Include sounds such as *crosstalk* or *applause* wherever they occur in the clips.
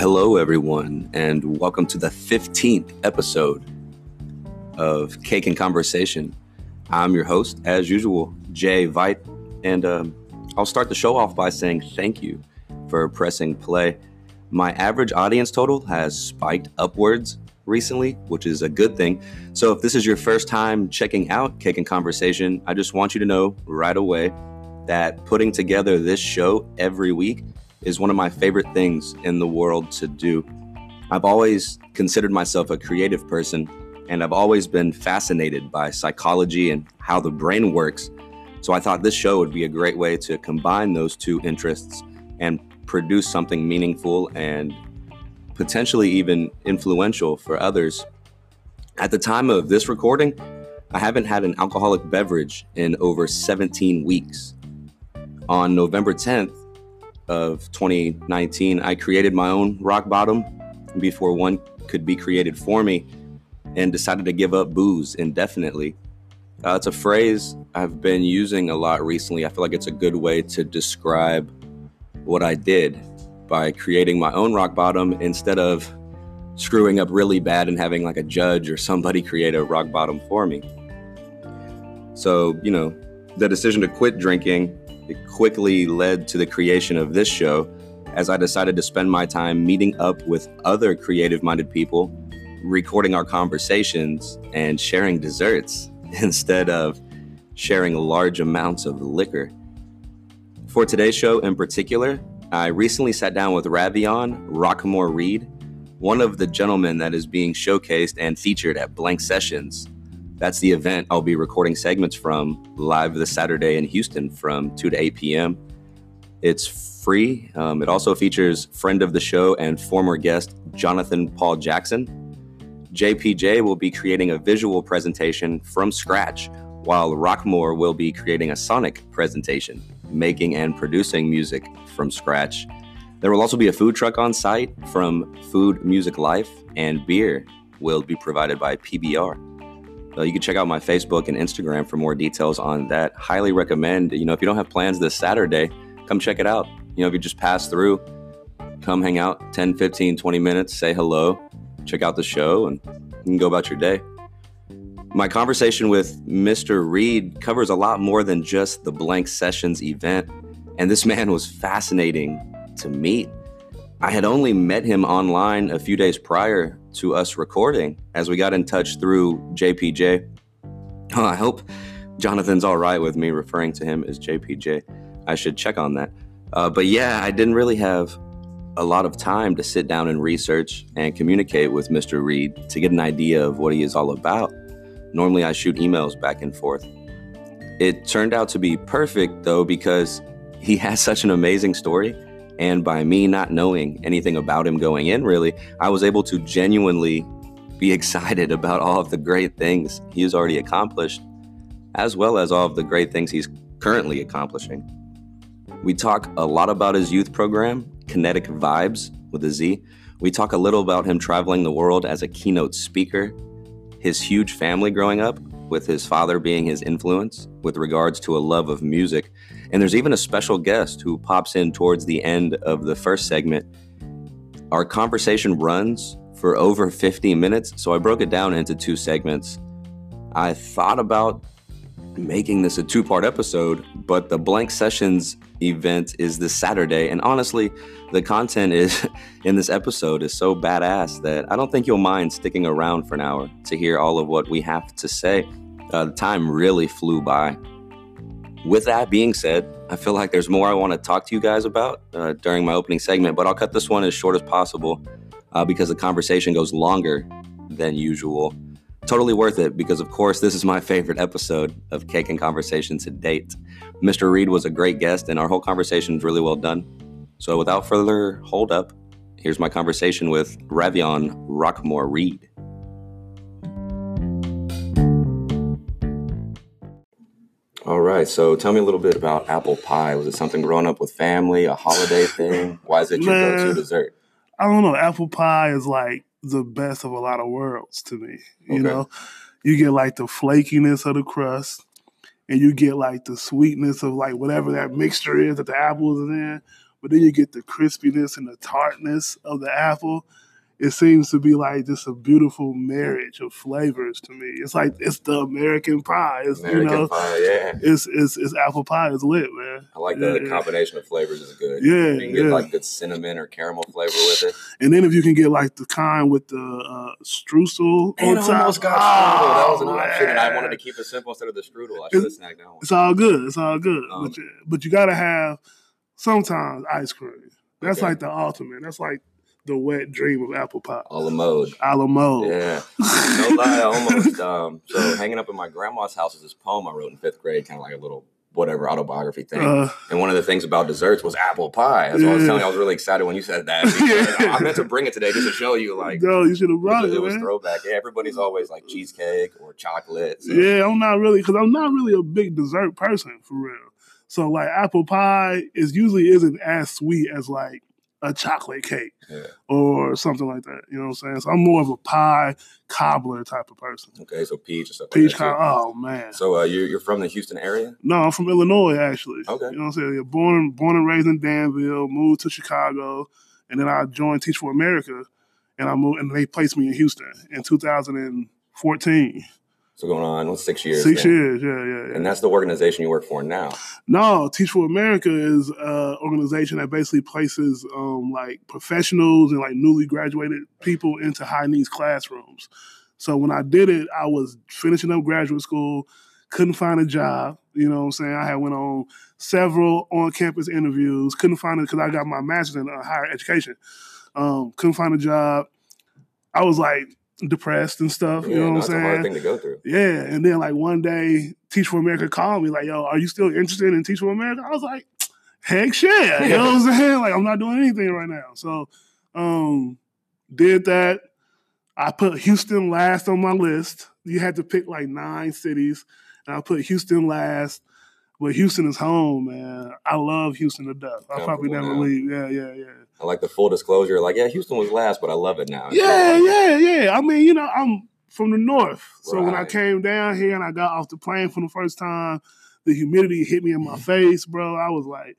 Hello, everyone, and welcome to the 15th episode of Cake and Conversation. I'm your host, as usual, Jay Veit, and um, I'll start the show off by saying thank you for pressing play. My average audience total has spiked upwards recently, which is a good thing. So, if this is your first time checking out Cake and Conversation, I just want you to know right away that putting together this show every week is one of my favorite things in the world to do. I've always considered myself a creative person, and I've always been fascinated by psychology and how the brain works. So I thought this show would be a great way to combine those two interests and produce something meaningful and potentially even influential for others. At the time of this recording, I haven't had an alcoholic beverage in over 17 weeks. On November 10th, of 2019, I created my own rock bottom before one could be created for me and decided to give up booze indefinitely. Uh, it's a phrase I've been using a lot recently. I feel like it's a good way to describe what I did by creating my own rock bottom instead of screwing up really bad and having like a judge or somebody *laughs* create a rock bottom for me. So, you know, the decision to quit drinking it quickly led to the creation of this show as I decided to spend my time meeting up with other creative minded people, recording our conversations, and sharing desserts *laughs* instead of sharing large amounts of liquor. For today's show in particular, I recently sat down with Ravion Rockmore Reed, one of the gentlemen that is being showcased and featured at Blank Sessions that's the event I'll be recording segments from live this Saturday in Houston from 2 to 8 p.m. It's free. Um, it also features friend of the show and former guest Jonathan Paul Jackson. JPJ will be creating a visual presentation from scratch, while Rockmore will be creating a sonic presentation, making and producing music from scratch. There will also be a food truck on site from Food Music Life, and beer will be provided by PBR. Uh, you can check out my Facebook and Instagram for more details on that. Highly recommend. You know, if you don't have plans this Saturday, come check it out. You know, if you just pass through, come hang out 10, 15, 20 minutes, say hello, check out the show, and you can go about your day. My conversation with Mr. Reed covers a lot more than just the Blank Sessions event, and this man was fascinating to meet. I had only met him online a few days prior to us recording as we got in touch through JPJ. Oh, I hope Jonathan's all right with me referring to him as JPJ. I should check on that. Uh, but yeah, I didn't really have a lot of time to sit down and research and communicate with Mr. Reed to get an idea of what he is all about. Normally, I shoot emails back and forth. It turned out to be perfect, though, because he *laughs* has such an amazing story and by me not knowing anything about him going in, really, I was able to genuinely be *laughs* excited about all of the great things he has already accomplished, as well as all of the great things he's currently accomplishing. We talk a lot about his youth program, Kinetic Vibes with a Z. We talk a little about him traveling the world as a keynote speaker, his huge family growing up, with his father being his influence with regards to a love of music. And there's even a special guest who pops in towards the end of the first segment. Our conversation runs for over 50 minutes, so I broke it down into two segments. I thought about making this a two part episode, but the Blank Sessions event is this Saturday. And honestly, the content is *laughs* in this episode is so badass that I don't think you'll mind sticking around for an hour to hear all of what we have to say. Uh, the time really flew by. With that being said, I feel like there's more I want to talk to you guys about uh, during my opening segment, but I'll cut this one as short as possible uh, because the conversation goes longer than usual. Totally worth it because, of course, this is my favorite episode of Cake and Conversation to date. Mr. Reed was a great guest, and our whole conversation is really well done. So, without further hold up, here's my conversation with Ravion Rockmore Reed. All right, so tell me a little bit about apple pie. Was it something growing up with family, a holiday *laughs* thing? Why is it your go-to dessert? I don't know. Apple pie is like the best of a lot of worlds to me. You okay. know, you get like the flakiness of the crust, and you get like the sweetness of like whatever that mixture is that the apples is in. but then you get the crispiness and the tartness of the apple. It seems to be like just a beautiful marriage of flavors to me. It's like it's the American pie. It's American you know, pie, yeah. it's, it's it's apple pie It's lit, man. I like the Yeah. combination of flavors is good. Yeah, you can get yeah. like good cinnamon or caramel flavor with it. And then if you can get like the kind with the uh, streusel Man, on top, almost got strudel. That was an option, and I wanted to keep it simple instead of the strudel. I should have snagged that one. It's all good. It's all good. Um, but, you, but you gotta have sometimes ice cream. That's Okay. like the ultimate. That's like the wet dream of apple pie. A la mode. A la mode. Yeah. *laughs* No lie, almost. Um, so hanging up in my grandma's house is this poem I wrote in fifth grade, kind of like a little whatever autobiography thing. Uh, and one of the things about desserts was apple pie. That's what I was telling you. I was really excited when you said that. *laughs* Yeah. I meant to bring it today just to show you, like, no, you should have brought it, it was man. throwback. Yeah, everybody's always like cheesecake or chocolate. So. Yeah, I'm not really because I'm not really a big dessert person for real. So like apple pie is usually isn't as sweet as like a chocolate cake Yeah. or something like that. You know what I'm saying? So I'm more of a pie cobbler type of person. Okay, so peach or stuff. Peach like that, cobbler. Oh man. So uh, you're, you're from the Houston area? No, I'm from Illinois actually. Okay. You know what I'm saying? Yeah, Born born and raised in Danville, moved to Chicago, and then I joined Teach for America, and I moved and they placed me in Houston in 2014. So going on, what's six years? Six years, yeah, yeah, yeah. And that's the organization you work for now. No, Teach for America is an organization that basically places um, like professionals and like newly graduated people into high needs classrooms. So when I did it, I was finishing up graduate school, couldn't find a job. You know what I'm saying? I had went on several on-campus interviews, couldn't find it because I got my master's in uh, higher education. Um, couldn't find a job. I was like depressed and stuff. Yeah, you know no, what I'm saying? hard thing to go through. Yeah, and then like one day, Teach for America called me like, "Yo, are you still interested in Teach for America?" I was like, "Heck yeah!" You know what I'm *laughs* saying? Like, I'm not doing anything right now, so um, did that. I put Houston last on my list. You had to pick like nine cities, and I put Houston last. But Houston is home, man. I love Houston to death. I'll probably never leave. Yeah, yeah, yeah. I like the full disclosure. Like, yeah, Houston was last, but I love it now. Yeah, yeah, yeah. I mean, you know, I'm from the north. So when I came down here and I got off the plane for the first time, the humidity hit me in my mm-hmm. face, bro. I was like,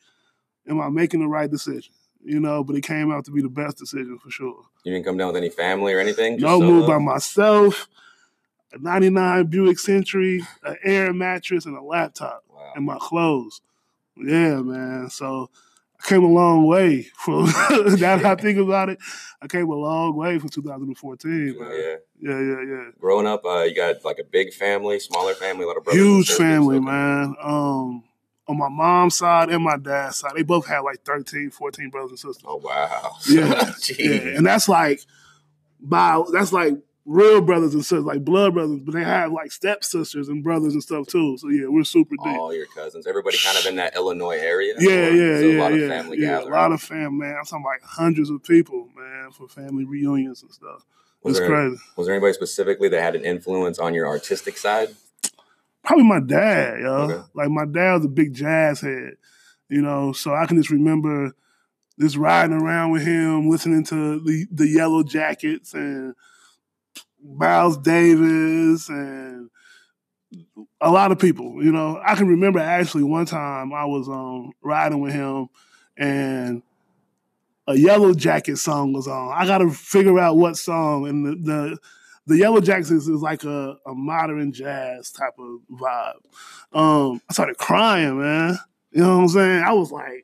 am I making the right decision? You know, but it came out to be the best decision for sure. You didn't come down with any family or anything? Just No solo? move by myself, a 99 Buick Century, an air mattress, and a laptop Wow. and my clothes. Yeah, man. So came a long way from *laughs* now that I think about it. I came a long way from 2014, man. Yeah. Yeah, yeah, yeah. Growing up, uh, you got like a big family, smaller family, a lot of brothers. Huge family, man. Um, on my mom's side and my dad's side, they both had like 13, 14 brothers and sisters. Oh wow. *laughs* Yeah. Yeah, and that's like by that's like real brothers and sisters, like blood brothers, but they have like stepsisters and brothers and stuff too. So yeah, we're super deep. All your cousins, everybody kind of in that Illinois area. Yeah, or- yeah, so yeah, a lot yeah, of family yeah. gathering. A lot of fam, man. I'm talking like hundreds of people, man, for family reunions and stuff. was It's there, crazy. Was there anybody specifically that had an influence on your artistic side? Probably my dad, yo. Okay. Like my dad was a big jazz head, you know. So I can just remember just riding around with him, listening to the the Yellow Jackets and Miles Davis and a lot of people. You know, I can remember actually one time I was um riding with him and a Yellow Jacket song was on. I got to figure out what song and the. the the Yellow Jackets is, like a, a modern jazz type of vibe. Um, I started crying, man. You know what I'm saying? I was like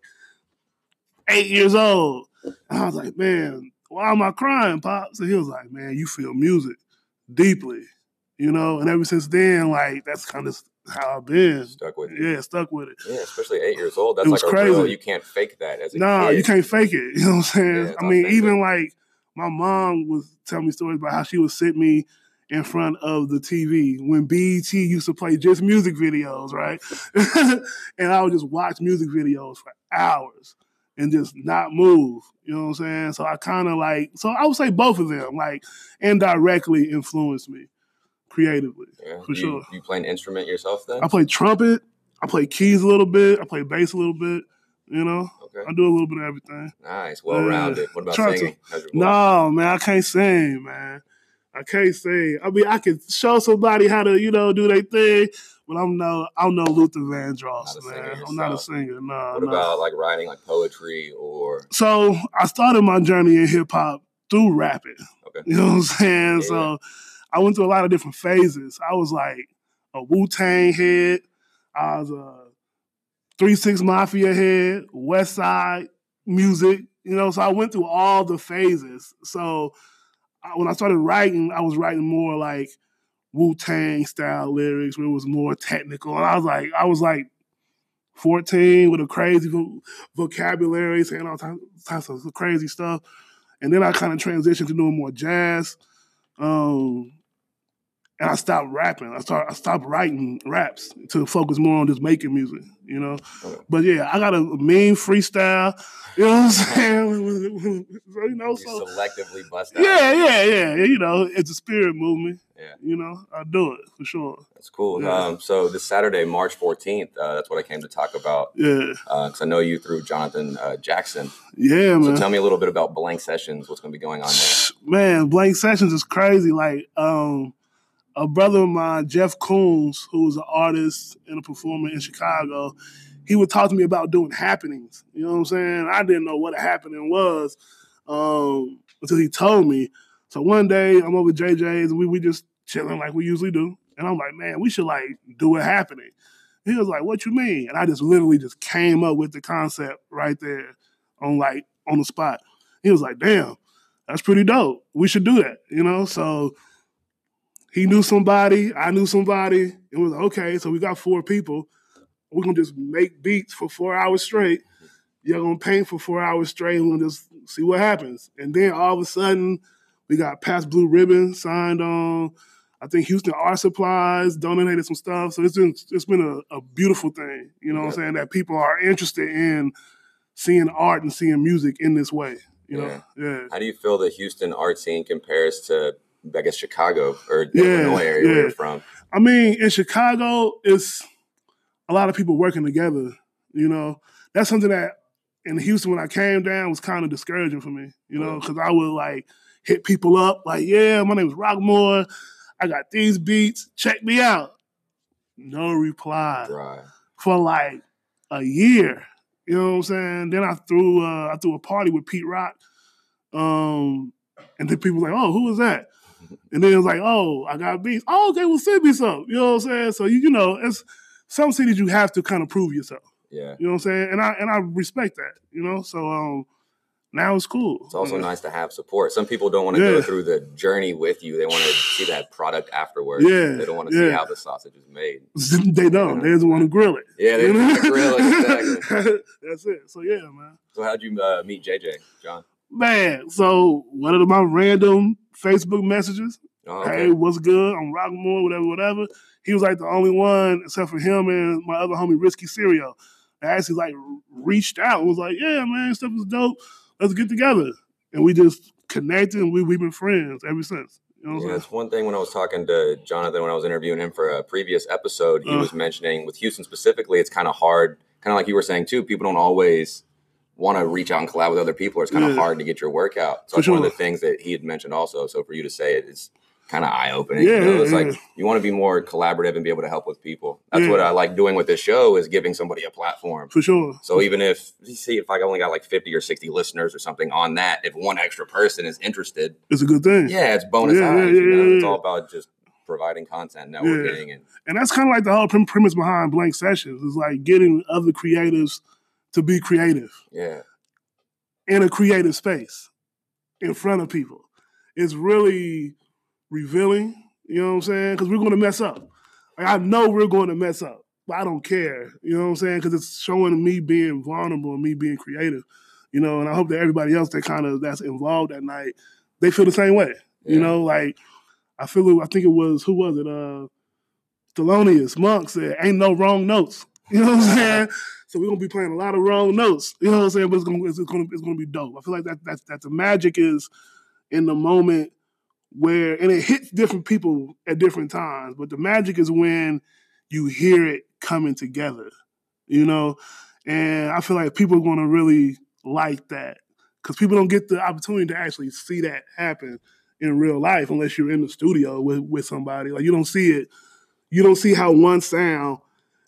eight years old. I was like, man, why am I crying, Pops? And he was like, man, you feel music deeply, you know? And ever since then, like, that's kind of how I've been. Stuck with you. Yeah, stuck with it. Yeah, especially eight years old. That's It like was a real. crazy. You can't fake that as a No, kid. you can't fake it. *laughs* You know what I'm saying? Yeah, I mean, authentic. even like my mom was telling me stories about how she would sit me in front of the TV when BET used to play just music videos, right? *laughs* and I would just watch music videos for hours and just not move. You know what I'm saying? So I kind of like, so I would say both of them, like, indirectly influenced me creatively. Yeah. For you, sure. You play an instrument yourself then? I play trumpet, I play keys a little bit, I play bass a little bit, you know? Okay. I do a little bit of everything. Nice. Well rounded. What about Try singing? No, man, I can't sing, man. I can't sing. I mean, I can show somebody how to, you know, do their thing, but I'm no I'm no Luther Vandross, Not singer man. I'm not a singer. No, What no. about like writing like poetry or So I started my journey in hip hop through rapping. Okay. You know what I'm saying? Yeah. So I went through a lot of different phases. I was like a Wu Tang head. I was a Three Six Mafia head, West Side music. You know, so I went through all the phases. So I, when I started writing, I was writing more like Wu Tang style lyrics, where it was more technical. And I was like, I was like 14 with a crazy vo- vocabulary, saying all types, of crazy stuff. And then I kind of transitioned to doing more jazz. Um, and I stopped rapping. I started I stopped writing raps to focus more on just making music, you know. Okay. But yeah, I got a mean freestyle, you know what I'm *laughs* saying? *laughs* so, you know, you so selectively bust out? yeah, yeah, yeah. You know, it's a spirit movement. Yeah. You know, I do it for sure. That's cool. Yeah. Um, so this Saturday, March 14th, uh, that's what I came to talk about Yeah. because I know you through Jonathan uh, Jackson. Yeah, So man. tell me a little bit about Blank Sessions. What's going to be going on there? Man, Blank Sessions is crazy. Like, um, a brother of mine, Jeff Coons, who was an artist and a performer in Chicago, he would talk to me about doing happenings. You know what I'm saying? I didn't know what a happening was um, until he told me. So one day I'm over JJ's and we we just chilling like we usually do. And I'm like, man, we should like do a happening. He was like, what you mean? And I just literally just came up with the concept right there on like on the spot. He was like, damn, that's pretty dope. We should do that, you know? So he knew somebody, I knew somebody. It was like, okay, so we got four people. We're gonna just make beats for four hours straight. You're gonna paint for four hours straight, and we'll just see what happens. And then all of a sudden, we got Pabst Blue Ribbon signed on. I think Houston Art Supplies donated some stuff. So it's been it's been a, a beautiful thing, you know what I'm saying, that people are interested in seeing art and seeing music in this way. You know? Yeah. How do you feel the Houston art scene compares to, I guess, Chicago or Yeah, Illinois area where you're from? I mean, in Chicago, it's a lot of people working together. You know, that's something that in Houston when I came down was kind of discouraging for me. You know, because I would like hit people up like, "Yeah, my name is Rockmore. I got these beats. Check me out." No reply Right. for like a year. You know what I'm saying? Then I threw uh, I threw a party with Pete Rock, um, and then people were like, "Oh, who was that?" And then it was like, "Oh, I got beats. Oh, okay, well, send me some." You know what I'm saying? So you you know, it's some cities you have to kind of prove yourself. Yeah. You know what I'm saying? And I and I respect that. You know, so um, now it's cool. It's also Yeah. nice to have support. Some people don't want to Yeah. go through the journey with you. They want to see that product afterwards. Yeah, They don't want to see how the sausage is made. *laughs* they don't. They just want to grill it. Yeah, they want to grill it. *laughs* Exactly. That's it. So yeah, man. So how'd you uh, meet JJ, John? Man, so one of my random Facebook messages, Oh, hey, what's good? I'm Rockmore, whatever, whatever. He was like the only one, except for him and my other homie, Risky Cereal, that actually like reached out was like, yeah, man, stuff is dope. Let's get together. And we just connected and we, we've been friends ever since. You know what Yeah, that's one thing when I was talking to Jonathan when I was interviewing him for a previous episode, he Uh. was mentioning with Houston specifically, it's kind of hard, kind of like you were saying too, people don't always want to reach out and collab with other people. It's kind of Yeah. hard to get your work out. So that's one of the things that he had mentioned also. So for you to say it, it's kind of eye opening. Yeah, you know? It's yeah, like you want to be more collaborative and be able to help with people. That's Yeah. what I like doing with this show is giving somebody a platform. For sure. So even if you see if I only got like 50 or 60 listeners or something on that, if one extra person is interested, It's a good thing. yeah, it's bonus Yeah, eyes. yeah, you know? yeah, It's all about just providing content, networking, and And that's kind of like the whole premise behind Blank Sessions. It's like getting other creatives to be creative. yeah, in a creative space in front of people. It's really revealing, you know what I'm saying? Because we're going to mess up. Like, I know we're going to mess up, but I don't care, you know what I'm saying? Because it's showing me being vulnerable and me being creative, you know. And I hope that everybody else that kind of that's involved that night, they feel the same way, you know. Like I feel, it, I think it was who was it? Uh, Thelonious Monk said, "Ain't no wrong notes." *laughs* You know what I'm saying? So we're gonna be playing a lot of wrong notes. You know what I'm saying? But it's gonna it's gonna it's gonna be dope. I feel like that that that the magic is in the moment where and it hits different people at different times. But the magic is when you hear it coming together. You know, and I feel like people are gonna really like that because people don't get the opportunity to actually see that happen in real life unless you're in the studio with with somebody. Like you don't see it. you don't see how one sound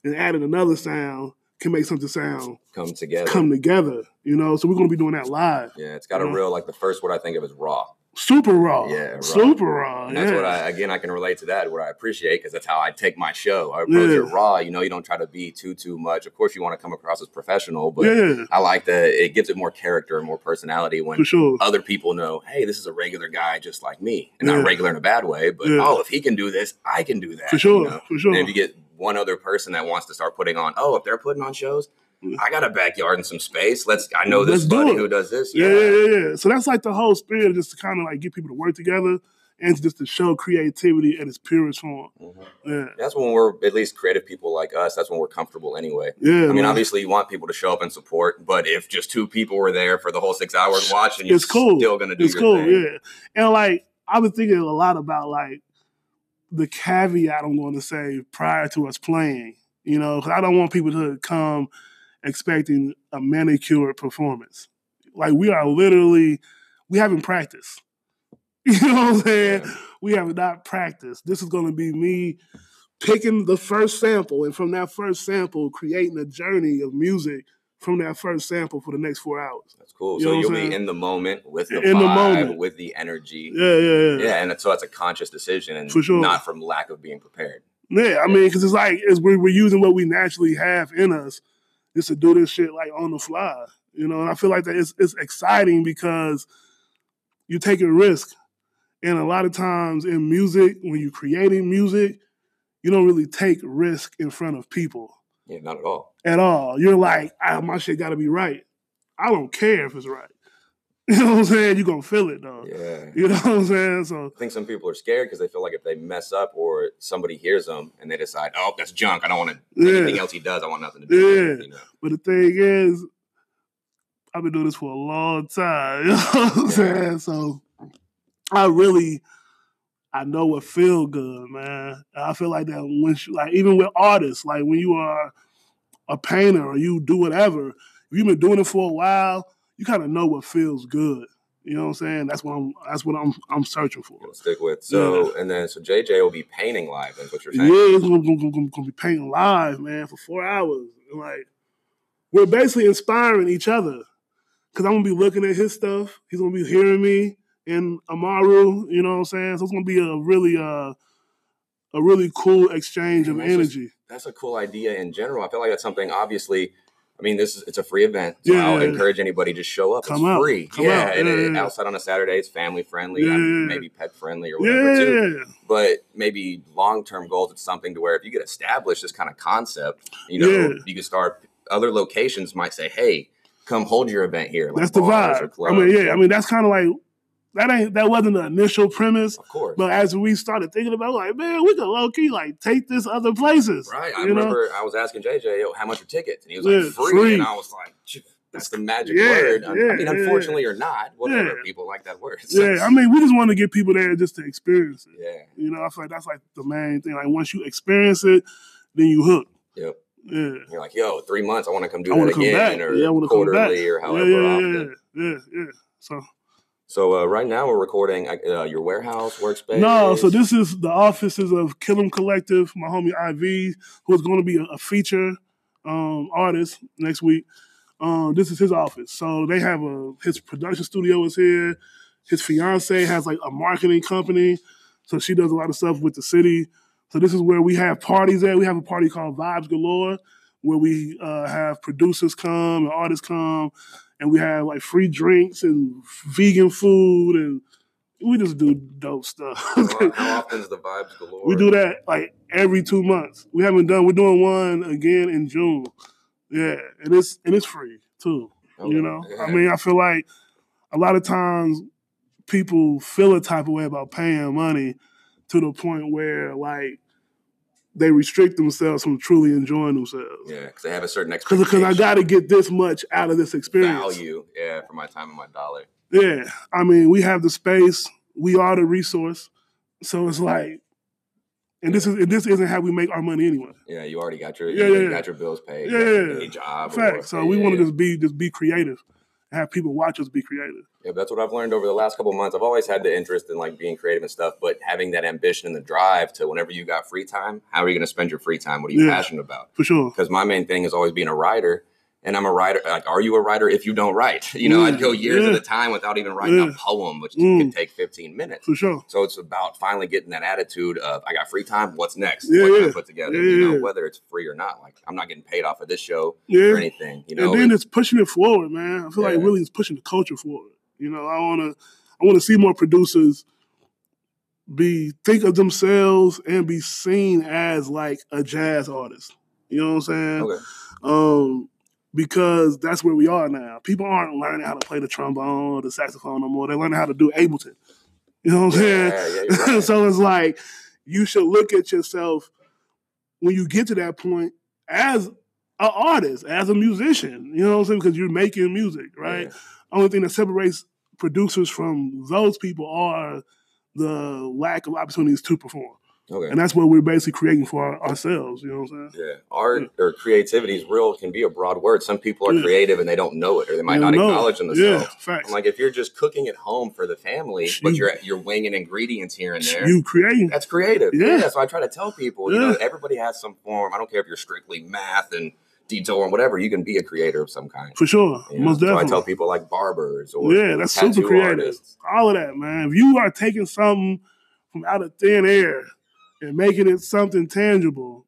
and adding another sound can make something sound Come together. come together. You know, so we're gonna be doing that live. yeah, it's got a Yeah. real like the first word I think of is raw. Super raw. Yeah, raw. Super raw. And that's yeah. what I again I can relate to that. What I appreciate because that's how I take my show. I approach it raw. You know, you don't try to be too too much. Of course, you want to come across as professional, but yeah, I like that it gives it more character and more personality when sure. other people know, hey, this is a regular guy just like me, and Yeah. not regular in a bad way, but Yeah. oh, if he can do this, I can do that. For you sure. know? For sure. And if you get one other person that wants to start putting on, oh, if they're putting on shows, I got a backyard and some space. Let's. I know this Let's buddy it. who does this. Yeah, yeah, yeah, yeah. So that's like the whole spirit, just to kind of like get people to work together and just to show creativity at its purest form. Mhm. Yeah, That's when we're at least creative people like us. That's when we're comfortable anyway. yeah. I mean, man. obviously, you want people to show up and support, but if just two people were there for the whole six hours watching, you're It's cool. still gonna do it's cool. thing. Yeah, and like I've been thinking a lot about like the caveat I'm going to say prior to us playing. You know, I don't want people to come expecting a manicured performance. Like we are literally, we haven't practiced. *laughs* You know what I'm saying? Yeah. We have not practiced. This is going to be me picking the first sample, and from that first sample, creating a journey of music from that first sample for the next four hours. That's cool. You so you'll be in the moment with the In the vibe, moment. with the energy. Yeah, yeah, yeah. Yeah, and so that's a conscious decision, and For sure. not from lack of being prepared. Yeah, I mean, because it's like it's, we're, we're using what we naturally have in us just to do this shit like on the fly, you know. And I feel like that it's, it's exciting because you're taking risk, and a lot of times in music, when you're creating music, you don't really take risk in front of people Yeah, not at all. at all. You're like, ah, my shit got to be right. I don't care if it's right. *laughs* You know what I'm saying? You're gonna feel it though. Yeah. You know what I'm saying? So I think some people are scared because they feel like if they mess up or somebody hears them and they decide, oh, that's junk. I don't want to Yeah. anything else he does. I want nothing to do with it. Yeah. You know? But the thing is, I've been doing this for a long time. *laughs* You know what I'm Yeah. saying? So I really, I know what feel good, man. I feel like that when, you, like, even with artists, like when you are a painter or you do whatever, if you've been doing it for a while, you kind of know what feels good. You know what I'm saying? That's what I'm. That's what I'm. I'm searching for. We'll stick with. So and then so JJ will be painting live. That's what you're Yeah, saying. it's gonna, gonna, gonna, gonna be painting live, man, for four hours. And like, we're basically inspiring each other. Cause I'm gonna be looking at his stuff. He's gonna be hearing me and Amaru. You know what I'm saying? So it's gonna be a really, uh, a really cool exchange of that's just- energy. That's a cool idea in general. I feel like that's something obviously. I mean, this is it's a free event. So Yeah. I'll encourage anybody to show up. Come it's out. free. Come yeah, out. and Yeah, yeah. outside on a Saturday, it's family friendly, Yeah, maybe pet friendly or whatever too. Yeah, but maybe long term goals it's something to where if you get established this kind of concept you know you can start other locations might say hey come hold your event here like that's the vibe. I mean, yeah. I mean, that's kind of like that ain't that wasn't the initial premise. of course But as we started thinking about, it, like, man, we could low key like take this other places. right i you know? remember i was asking jj Yo, how much are tickets and he was Yeah, like free, free. and i was like that's the magic Yeah, word i yeah, mean yeah, unfortunately or not whatever people like that word *laughs* So, Yeah, I mean, we just want to get people there just to experience it. yeah You know, I feel like that's like the main thing. Like once you experience it, then you hook. yep Yeah. you're like yo three months i want to come do I that want to come again or Yeah, I want come back. quarterly or however yeah, yeah, often yeah, yeah, yeah. So so uh, right now we're recording uh, your warehouse workspace no, so this is the offices of Killam Collective. My homie IV, who is going to be a, a feature um, artist next week. Um, this is his office. So they have a his production studio is here. His fiance has like a marketing company, so she does a lot of stuff with the city. So this is where we have parties at. We have a party called Vibes Galore, where we uh, have producers come and artists come, and we have like free drinks and vegan food, and we just do dope stuff. *laughs* *laughs* how, often is the vibes galore we do that like every two months. We haven't done. We're doing one again in June. Yeah, and it's and it's free too. Okay, You know, yeah. I mean, I feel like a lot of times people feel a type of way about paying money to the point where like they restrict themselves from truly enjoying themselves. Yeah, because they have a certain experience. Because. I got to get this much out of this experience. value. Yeah, for my time and my dollar. Yeah, I mean, we have the space. We are the resource. So it's like, and this is and this isn't how we make our money anyway. Yeah, you already got your Yeah, you yeah, got your bills paid. Yeah, you got yeah, your job. Fact. So we yeah, want to just be just be creative have people watch us be creative. Yeah, that's what I've learned over the last couple of months. I've always had the interest in like being creative and stuff, but having that ambition and the drive to whenever you got free time, how are you going to spend your free time? What are you Yeah. passionate about? For sure. Because my main thing is always being a writer. And I'm a writer. Like, are you a writer if you don't write? *laughs* You know, Yeah, I'd go years yeah. at a time without even writing Yeah. a poem, which Mm. can take 15 minutes. For sure. So it's about finally getting that attitude of I got free time. What's next? Yeah, what can I put together? Yeah, you know, whether it's free or not. Like I'm not getting paid off of this show or anything. You know, and then It- it's pushing it forward, man. I feel like really it's pushing the culture forward. You know, I wanna I wanna see more producers be think of themselves and be seen as like a jazz artist. You know what I'm saying? okay. Um, because that's where we are now. People aren't learning how to play the trombone or the saxophone no more. They're learning how to do Ableton. You know what I'm saying? Yeah, yeah, *laughs* right. so it's like you should look at yourself when you get to that point as an artist, as a musician. You know what I'm saying? Because you're making music, right? Yeah. Only thing that separates producers from those people are the lack of opportunities to perform. Okay. And that's what we're basically creating for our, ourselves. You know what I'm saying? Yeah, art or creativity is real can be a broad word. Some people are Yeah. creative and they don't know it, or they might You not know. acknowledge themselves. Yeah, facts. I'm like, if you're just cooking at home for the family, but You- you're you're winging ingredients here and there, You creating. that's creative. Yeah. Yeah. So I try to tell people, you know, everybody has some form. I don't care if you're strictly math and detail or whatever. You can be a creator of some kind. For sure. you know? Most so I tell people like barbers or Yeah, that's super creative. artists. All of that, man. If you are taking something from out of thin air and making it something tangible,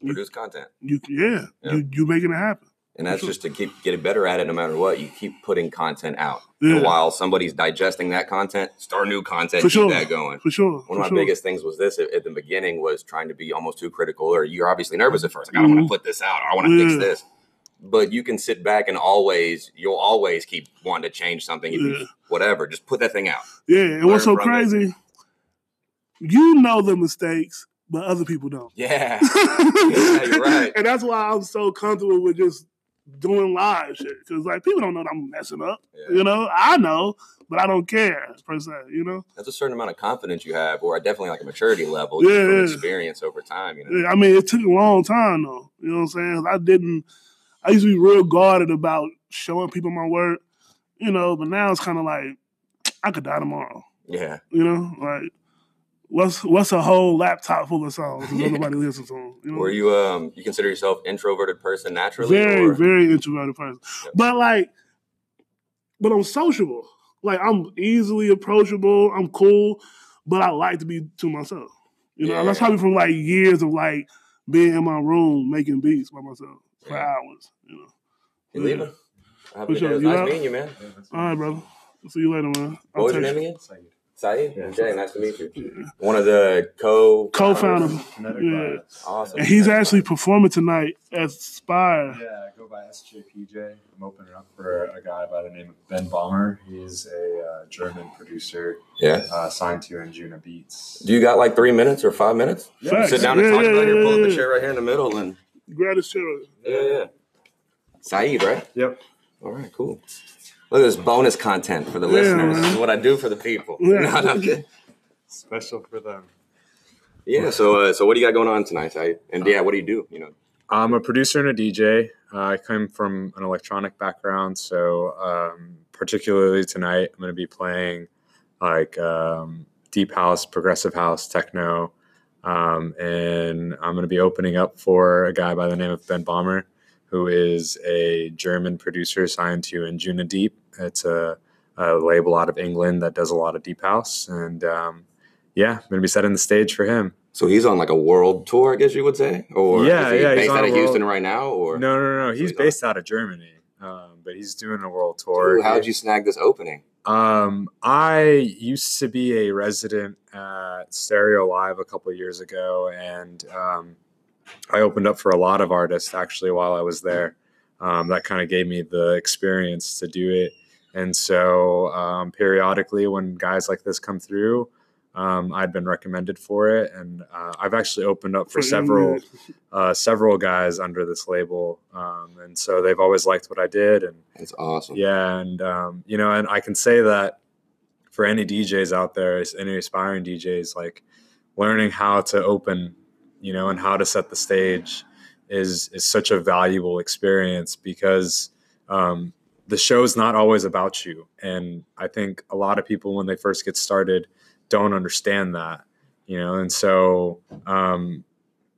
You- produce content. you yeah, Yeah. you you making it happen. And that's Sure. just to keep getting better at it no matter what. You keep putting content out. Yeah. And while somebody's digesting that content, start new content, For keep sure. that going. For sure. One of my sure. biggest things was this at, at the beginning was trying to be almost too critical, or you're obviously nervous at first. Like, I don't want to mm-hmm. put this out. I want to fix this. But you can sit back and always, you'll always keep wanting to change something. You, Yeah. whatever, just put that thing out. Yeah, and what's so crazy, it. You know the mistakes, but other people don't. Yeah. Yeah, *laughs* you're right. And that's why I'm so comfortable with just doing live shit. Because like people don't know that I'm messing up. Yeah. You know, I know, but I don't care per se. You know, That's a certain amount of confidence you have, or definitely like a maturity level Yeah, yeah. experience over time. You know? Yeah, I mean, it took a long time though. You know what I'm saying? I didn't. I used to be real guarded about showing people my work. You know, but now it's kind of like I could die tomorrow. Yeah. You know, like what's what's a whole laptop full of songs that *laughs* nobody listens to? You know, Were you um you consider yourself introverted person naturally? very or? very introverted person, Yep. but like, but I'm sociable. Like I'm easily approachable. I'm cool, but I like to be to myself. You know, Yeah. that's probably from like years of like being in my room making beats by myself for Yeah. hours. You know. You? Have a For sure. You nice out? meeting you, man. All right, brother. See you later, man. I'll What was your name you. again? Saeed? Yeah. Jay, nice to meet you. Yeah. One of the co Co-founder. Yeah. Awesome. And he's actually performing tonight at Spire. Yeah, I go by SJPJ. I'm opening up for a guy by the name of Ben Böhmer. He's a uh, German producer Yeah. uh, signed to Anjunabeats. Do you got like three minutes or five minutes? Facts. Sit down and Yeah, talk yeah, about it. yeah, Pull up yeah. the chair right here in the middle and Grab his chair. yeah, yeah. Saeed, right? Yep. All right, cool. Look at this bonus content for the Yeah, listeners. This is what I do for the people. Yeah. *laughs* No, no, Special for them. yeah. So, uh, so what do you got going on tonight, Saeed? And yeah, what do you do? You know. I'm a producer and a DJ. Uh, I come from an electronic background, so um, particularly tonight, I'm going to be playing like um, deep house, progressive house, techno, um, and I'm going to be opening up for a guy by the name of Ben Böhmer, who is a German producer signed to Anjunadeep. It's a, a label out of England that does a lot of deep house, and um, yeah, I'm going to be setting the stage for him. So he's on like a world tour, I guess you would say, or Yeah, yeah, he's based on out of Houston right now, or No, no, no. He's he's on- based out of Germany, um, but he's doing a world tour. Ooh, how'd you snag this opening? Um, I used to be a resident at Stereo Live a couple of years ago, and um, I opened up for a lot of artists actually while I was there. Um, that kind of gave me the experience to do it. And so, um, periodically, when guys like this come through, um, I'd been recommended for it, and uh, I've actually opened up for several *laughs* uh, several guys under this label, um, and so they've always liked what I did, and it's awesome. yeah, and um, you know, and I can say that for any DJs out there, any aspiring DJs, like learning how to open, you know, and how to set the stage is is such a valuable experience because um, the show's not always about you. And I think a lot of people, when they first get started, don't understand that, you know? And so, um,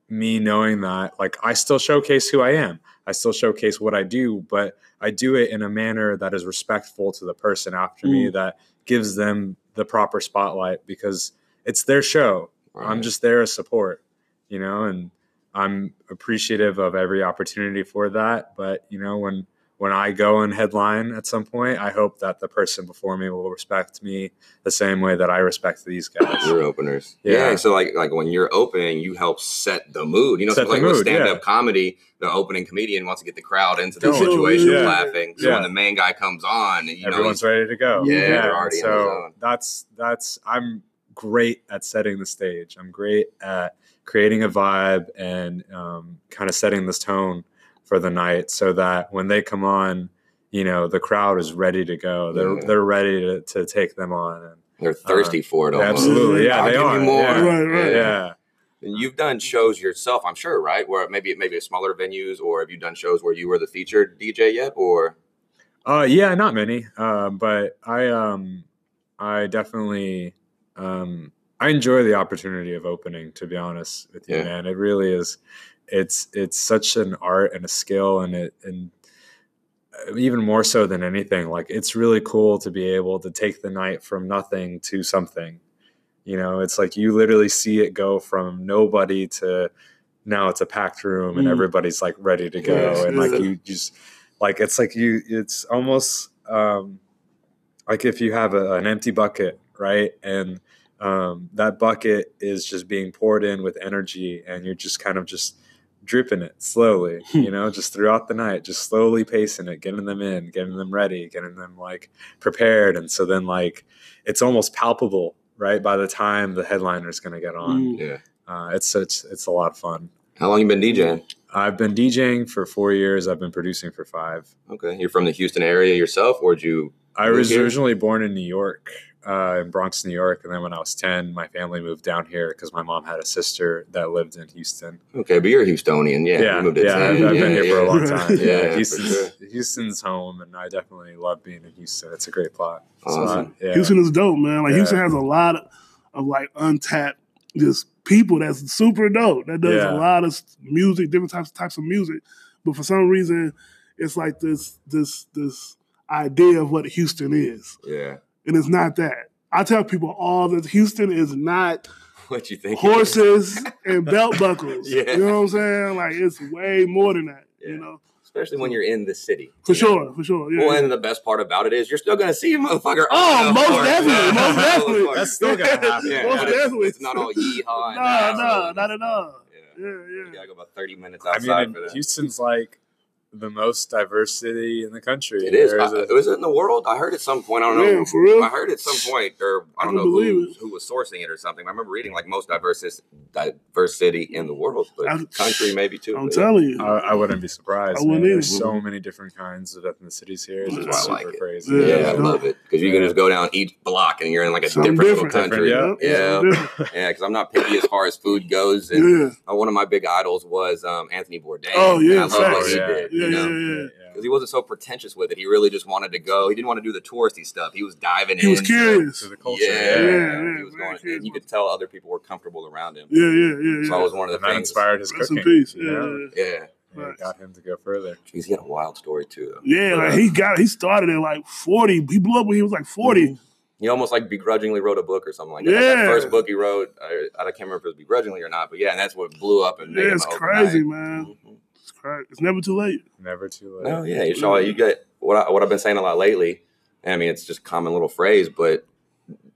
me knowing that, like, I still showcase who I am, I still showcase what I do, but I do it in a manner that is respectful to the person after me, that gives them the proper spotlight because it's their show. I'm just there as support, you know, and I'm appreciative of every opportunity for that. But you know, when when I go and headline at some point, I hope that the person before me will respect me the same way that I respect these guys. *coughs* your openers. Yeah. Yeah. So like like when you're opening, you help set the mood. You know, Set so like with stand up yeah. comedy, the opening comedian wants to get the crowd into the situation yeah. laughing. So when the main guy comes on, you know, Everyone's he's- ready to go. Yeah, they're and already in the so that's that's I'm great at setting the stage. I'm great at creating a vibe and um, kind of setting this tone for the night so that when they come on, you know, the crowd is ready to go. They're Yeah. they're ready to, to take them on. And they're thirsty for it. Almost. absolutely. Yeah, I'll they are. more. Yeah. Right, right. yeah. And you've done shows yourself, I'm sure, right? Where maybe maybe smaller venues, or have you done shows where you were the featured DJ yet? Or Uh, yeah, not many, uh, but I um, I definitely um, I enjoy the opportunity of opening. To be honest with you, Yeah. man, it really is. It's it's such an art and a skill, and it and uh, even more so than anything, like it's really cool to be able to take the night from nothing to something. You know, it's like you literally see it go from nobody to now it's a packed room and Mm. everybody's like ready to go, and like yes. you just like it's like you it's almost um like if you have a, an empty bucket right and um that bucket is just being poured in with energy and you're just kind of just dripping it slowly you know just throughout the night just slowly pacing it getting them in getting them ready getting them like prepared and so then like it's almost palpable right by the time the headliner is going to get on Mm. yeah, uh, it's it's it's a lot of fun how long you been DJing? i've been djing for four years i've been producing for five Okay, you're from the Houston area yourself, or did you? I was here? originally born in New York, uh, in Bronx, New York, and then when I was ten, my family moved down here because my mom had a sister that lived in Houston. Okay, but you're a Houstonian, yeah. yeah, moved yeah, I've, I've been yeah, here for a long time. *laughs* Yeah, Yeah, Houston's sure. Houston's home, and I definitely love being in Houston. It's a great plot. Awesome. So, yeah. Houston is dope, man. Like Yeah. Houston has a lot of, of like untapped just people that's super dope. That does Yeah. a lot of music, different types types of music. But for some reason, it's like this this this idea of what Houston is, Yeah. And it's not that. I tell people all that Houston is not *laughs* What you think? horses *laughs* and belt buckles. Yeah. You know what I'm saying? Like it's way more than that. Yeah. You know, Especially when you're in the city. for you know? sure, for sure. Yeah. Well, and the best part about it is you're still gonna see a motherfucker. Oh, on the most floor. definitely, most *laughs* definitely. That's still gonna happen. Yeah, Most but it's, definitely. it's not all yeehaw. and no, that, no, not at all. Yeah. Yeah, You gotta go about 30 minutes I mean, for that. Houston's like the most diversity in the country. It is. There's I, a- was it in the world? I heard at some point. I don't know. For real? I heard at some point, or I I don't know who, it. who was sourcing it or something. I remember reading like most diverse diverse city in the world, but I- country maybe too. I'm telling you. I, I wouldn't be surprised. I wouldn't. There's either. so many different kinds of ethnicities here. It's That's I super like it. crazy. Yeah, Yeah. I love it because you can just go down each block and you're in like a Something different, little different. country. Different, Yeah, Something different. *laughs* yeah. Because I'm not picky as far as food goes, and Yeah. uh, one of my big idols was um, Anthony Bourdain. Oh, yeah, and I love what facts. he Yeah. did. Yeah, you know, yeah, yeah. because he wasn't so pretentious with it. He really just wanted to go. He didn't want to do the touristy stuff. He was diving He in. was curious. To the culture. Yeah, Yeah. Yeah, yeah, he was very going, curious. and you could tell other people were comfortable around him. Yeah, yeah, yeah, So I was one of the And that inspired his Rest in cooking. peace. you Yeah, know? Yeah, And Right. got him to go further. Jeez, he had a wild story too. Though. yeah. Like he got, he started at like 40. He blew up when he was like 40. He almost like begrudgingly wrote a book or something like that. Yeah. That first book he wrote, I, I can't remember if it was begrudgingly or not, but yeah, and that's what blew up and made Yeah, him it's overnight. crazy, man. Mhm. It's. It's never too late. Never too late. No, yeah, you saw you get what I, what I've been saying a lot lately. I mean, it's just a common little phrase, but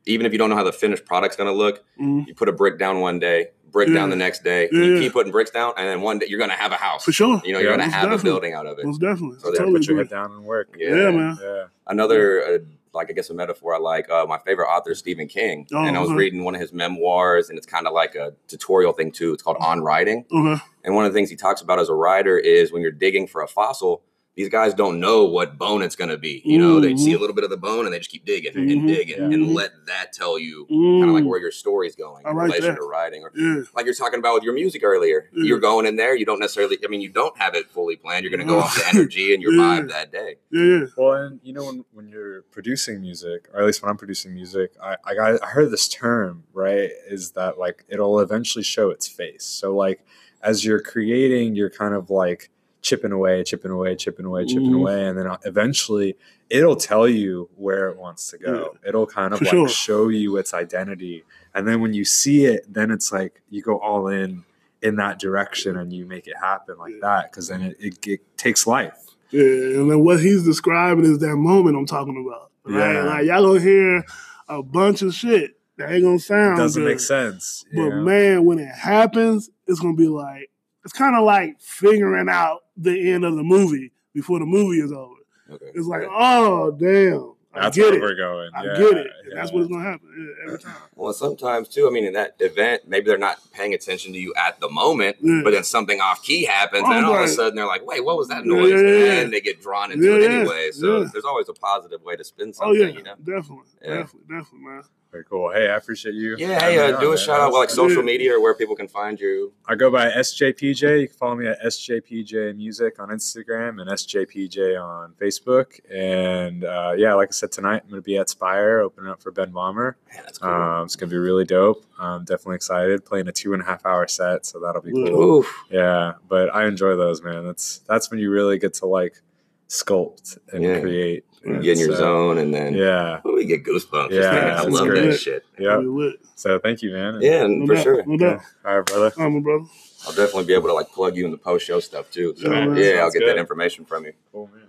even if you don't know how the finished product's going to look, Mhm. you put a brick down one day, brick down the next day. Yeah, you yeah. keep putting bricks down, and then one day you're going to have a house. For sure. You know, you're going to most have a building out of it. Most definitely. So I there, totally Put your head down and work. Yeah. Yeah, man. Yeah. Another, uh, like I guess a metaphor I like. Uh, my favorite author, is Stephen King, Oh, and I was okay. reading one of his memoirs, and it's kind of like a tutorial thing too. It's called On Writing, Okay. And one of the things he talks about as a writer is when you're digging for a fossil, these guys don't know what bone it's going to be. You know, they see a Mhm. little bit of the bone and they just keep digging Mhm. and digging Yeah. and let that tell you kind of like Mm. where your story's going I in like relation that. to writing or Yeah. like you're talking about with your music earlier. Yeah. You're going in there, you don't necessarily, I mean, you don't have it fully planned. You're going to go off the energy and your *laughs* Yeah. vibe that day. Yeah, yeah. Well, and you know when, when you're producing music, or at least when I'm producing music, I, I got I heard this term right is that like it'll eventually show its face. So like as you're creating, you're kind of like chipping away, chipping away, chipping away, chipping Mhm. away, and then eventually it'll tell you where it wants to go. It'll kind of For like sure. show you its identity, and then when you see it, then it's like you go all in in that direction and you make it happen like Yeah. that because then it, it, it takes life. Yeah, and then what he's describing is that moment I'm talking about. Right? Yeah. Like y'all gonna hear a bunch of shit that ain't gonna It sound doesn't good. make sense. But know? man, when it happens, it's gonna be like it's kind of like figuring out the end of the movie before the movie is over. Okay. It's like, oh damn, I That's get where it. we're going. I yeah, get it. And yeah. that's what's gonna happen every time. Well, sometimes too. I mean, in that event, maybe they're not paying attention to you at the moment, Yeah. but then something off key happens, Oh, and all of a sudden they're like, "Wait, what was that noise?" yeah, yeah, And they get drawn into Yeah, it anyway. So yeah. there's always a positive way to spin Oh something. yeah, You know? definitely, Yeah. definitely, definitely, man. Very cool. Hey, I appreciate you. Yeah. Hey, uh, on, do a man. shout out, like social media or where people can find you. I go by SJPJ. You can follow me at SJPJ Music on Instagram and SJPJ on Facebook. And uh, yeah, like I said tonight, I'm going to be at Spire opening up for Ben Böhmer. Man, that's cool. Um, it's going to be really dope. I'm definitely excited. Playing a two and a half hour set, so that'll be cool. Oof. Yeah, but I enjoy those, man. That's that's when you really get to like sculpt and Yeah. create. You And get in your so, zone, and then Yeah. Ooh, we get goosebumps. Yeah, man. I love great. that shit. Yeah. Be lit. So thank you, man. Yeah, No for doubt, sure. No doubt. All right, brother. I'm a brother. I'll definitely be able to like plug you in the post show stuff too. So Yeah, yeah, I'll get good. that information from you. Cool, man.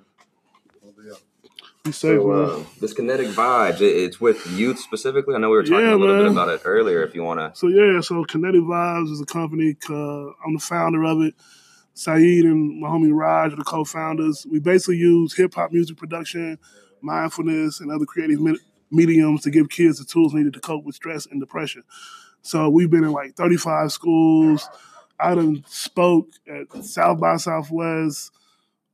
We'll do. Be safe, So, man. uh, this kinetic vibes, it, it's with youth specifically. I know we were talking Yeah, a little man. bit about it earlier. If you want to, So yeah, so Kinetic Vibes is a company. Uh, I'm the founder of it. Saeed and my homie Raj are the co-founders. We basically use hip hop music production, mindfulness, and other creative me- mediums to give kids the tools needed to cope with stress and depression. So we've been in like 35 schools. I done spoke at South by Southwest.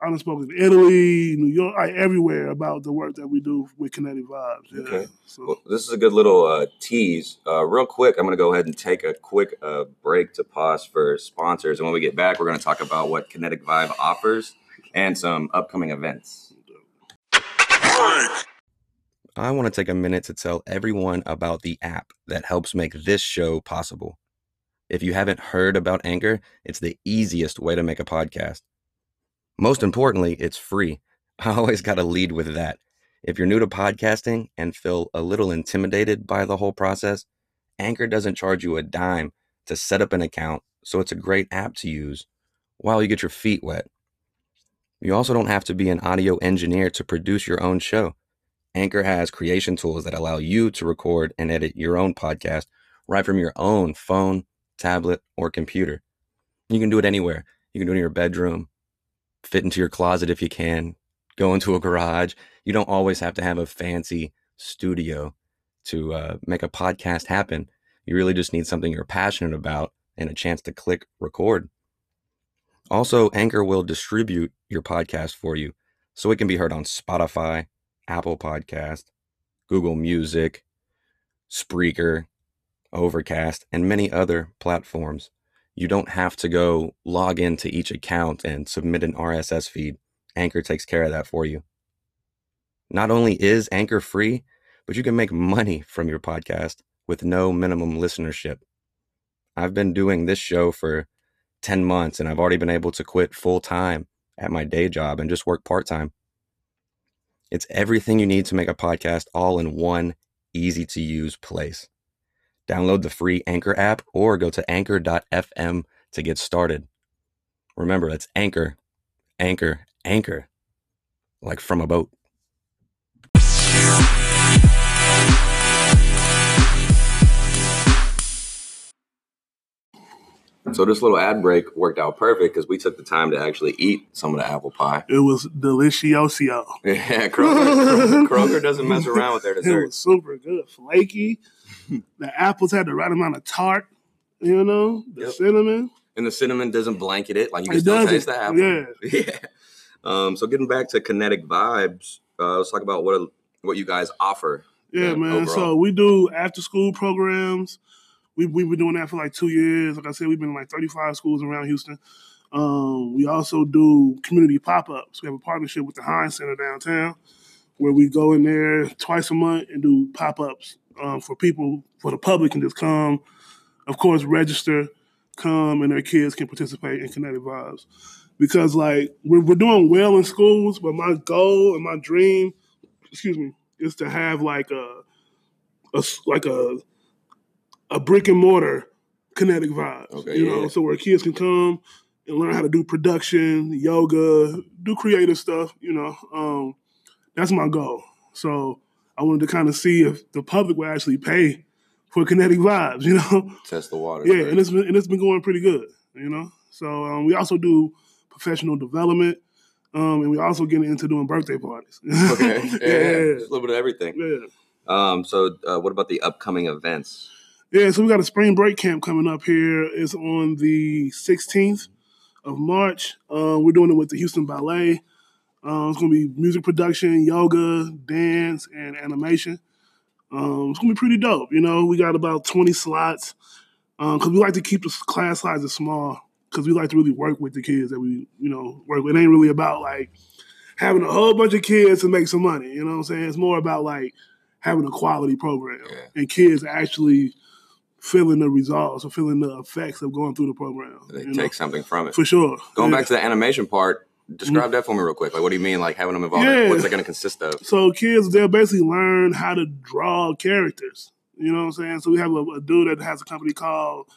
I done spoke in Italy, New York, like everywhere about the work that we do with Kinetic Vibes. Yeah. Okay. So well, this is a good little uh, tease. Uh, real quick, I'm going to go ahead and take a quick uh, break to pause for sponsors, and when we get back, we're going to talk about what Kinetic Vibe offers and some upcoming events. I want to take a minute to tell everyone about the app that helps make this show possible. If you haven't heard about Anchor, it's the easiest way to make a podcast. Most importantly, it's free. *laughs* I always got to lead with that. If you're new to podcasting and feel a little intimidated by the whole process, Anchor doesn't charge you a dime to set up an account, so it's a great app to use while you get your feet wet. You also don't have to be an audio engineer to produce your own show. Anchor has creation tools that allow you to record and edit your own podcast right from your own phone, tablet, or computer. You can do it anywhere. You can do it in your bedroom, fit into your closet if you can, go into a garage. You don't always have to have a fancy studio to uh, make a podcast happen. You really just need something you're passionate about and a chance to click record. Also, Anchor will distribute your podcast for you so it can be heard on Spotify, Apple Podcast, Google Music, Spreaker, Overcast, and many other platforms. You don't have to go log into each account and submit an RSS feed. Anchor takes care of that for you. Not only is Anchor free, but you can make money from your podcast with no minimum listenership. I've been doing this show for 10 months and I've already been able to quit full time at my day job and just work part time. It's everything you need to make a podcast all in one easy to use place. Download the free Anchor app or go to anchor.fm to get started. Remember, that's Anchor, Anchor, Anchor, like from a boat. So this little ad break worked out perfect because we took the time to actually eat some of the apple pie. it was delicioso. *laughs* Yeah, Kroger, Kroger doesn't mess around with their *laughs* It was super good, flaky. *laughs* the apples had the right amount of tart. You know, the Yep. cinnamon. And the cinnamon doesn't blanket it, like you can It doesn't, taste the apple. yeah. *laughs* yeah. Um, so getting back to kinetic vibes, uh, let's talk about what what you guys offer. Yeah, Yeah, man. overall. So we do after school programs. We we've been doing that for like two years. Like I said, we've been in like 35 schools around Houston. Um, we also do community pop ups. We have a partnership with the Heinz Center downtown, where we go in there twice a month and do pop ups um, for people, for the public can just come. Of course, register, come, and their kids can participate in Kinetic Vibes. Because like we're, we're doing well in schools, but my goal and my dream, excuse me, is to have like a, like a a brick and mortar kinetic vibes. Okay, you know, so where kids can come and learn how to do production, yoga, do creative stuff. You know, um, that's my goal. So I wanted to kind of see if the public would actually pay for kinetic vibes. You know, Test the water. yeah, and it's been and it's been going pretty good. You know, so um, we also do professional development. Um, and we also get into doing birthday parties. *laughs* okay. Yeah, yeah, Just a little bit of everything. yeah. Um, so uh, what about the upcoming events? Yeah, so we got a spring break camp coming up here. It's on the 16th of March. Uh, we're doing it with the Houston Ballet. Uh, it's going to be music production, yoga, dance, and animation. Um, it's going to be pretty dope. You know, we got about 20 slots because we like to keep the class sizes small because we like to really work with the kids that we, you know, work with. It ain't really about like having a whole bunch of kids to make some money. You know what I'm saying? It's more about like having a quality program Yeah. and kids actually feeling the results or feeling the effects of going through the program. They take know? something from it. for sure. Going Yeah. back to the animation part, describe that for me real quick. Like, what do you mean, like having them involved? Yeah. What's that going to consist of? So kids, they'll basically learn how to draw characters. You know what I'm saying? So we have a, a dude that has a company called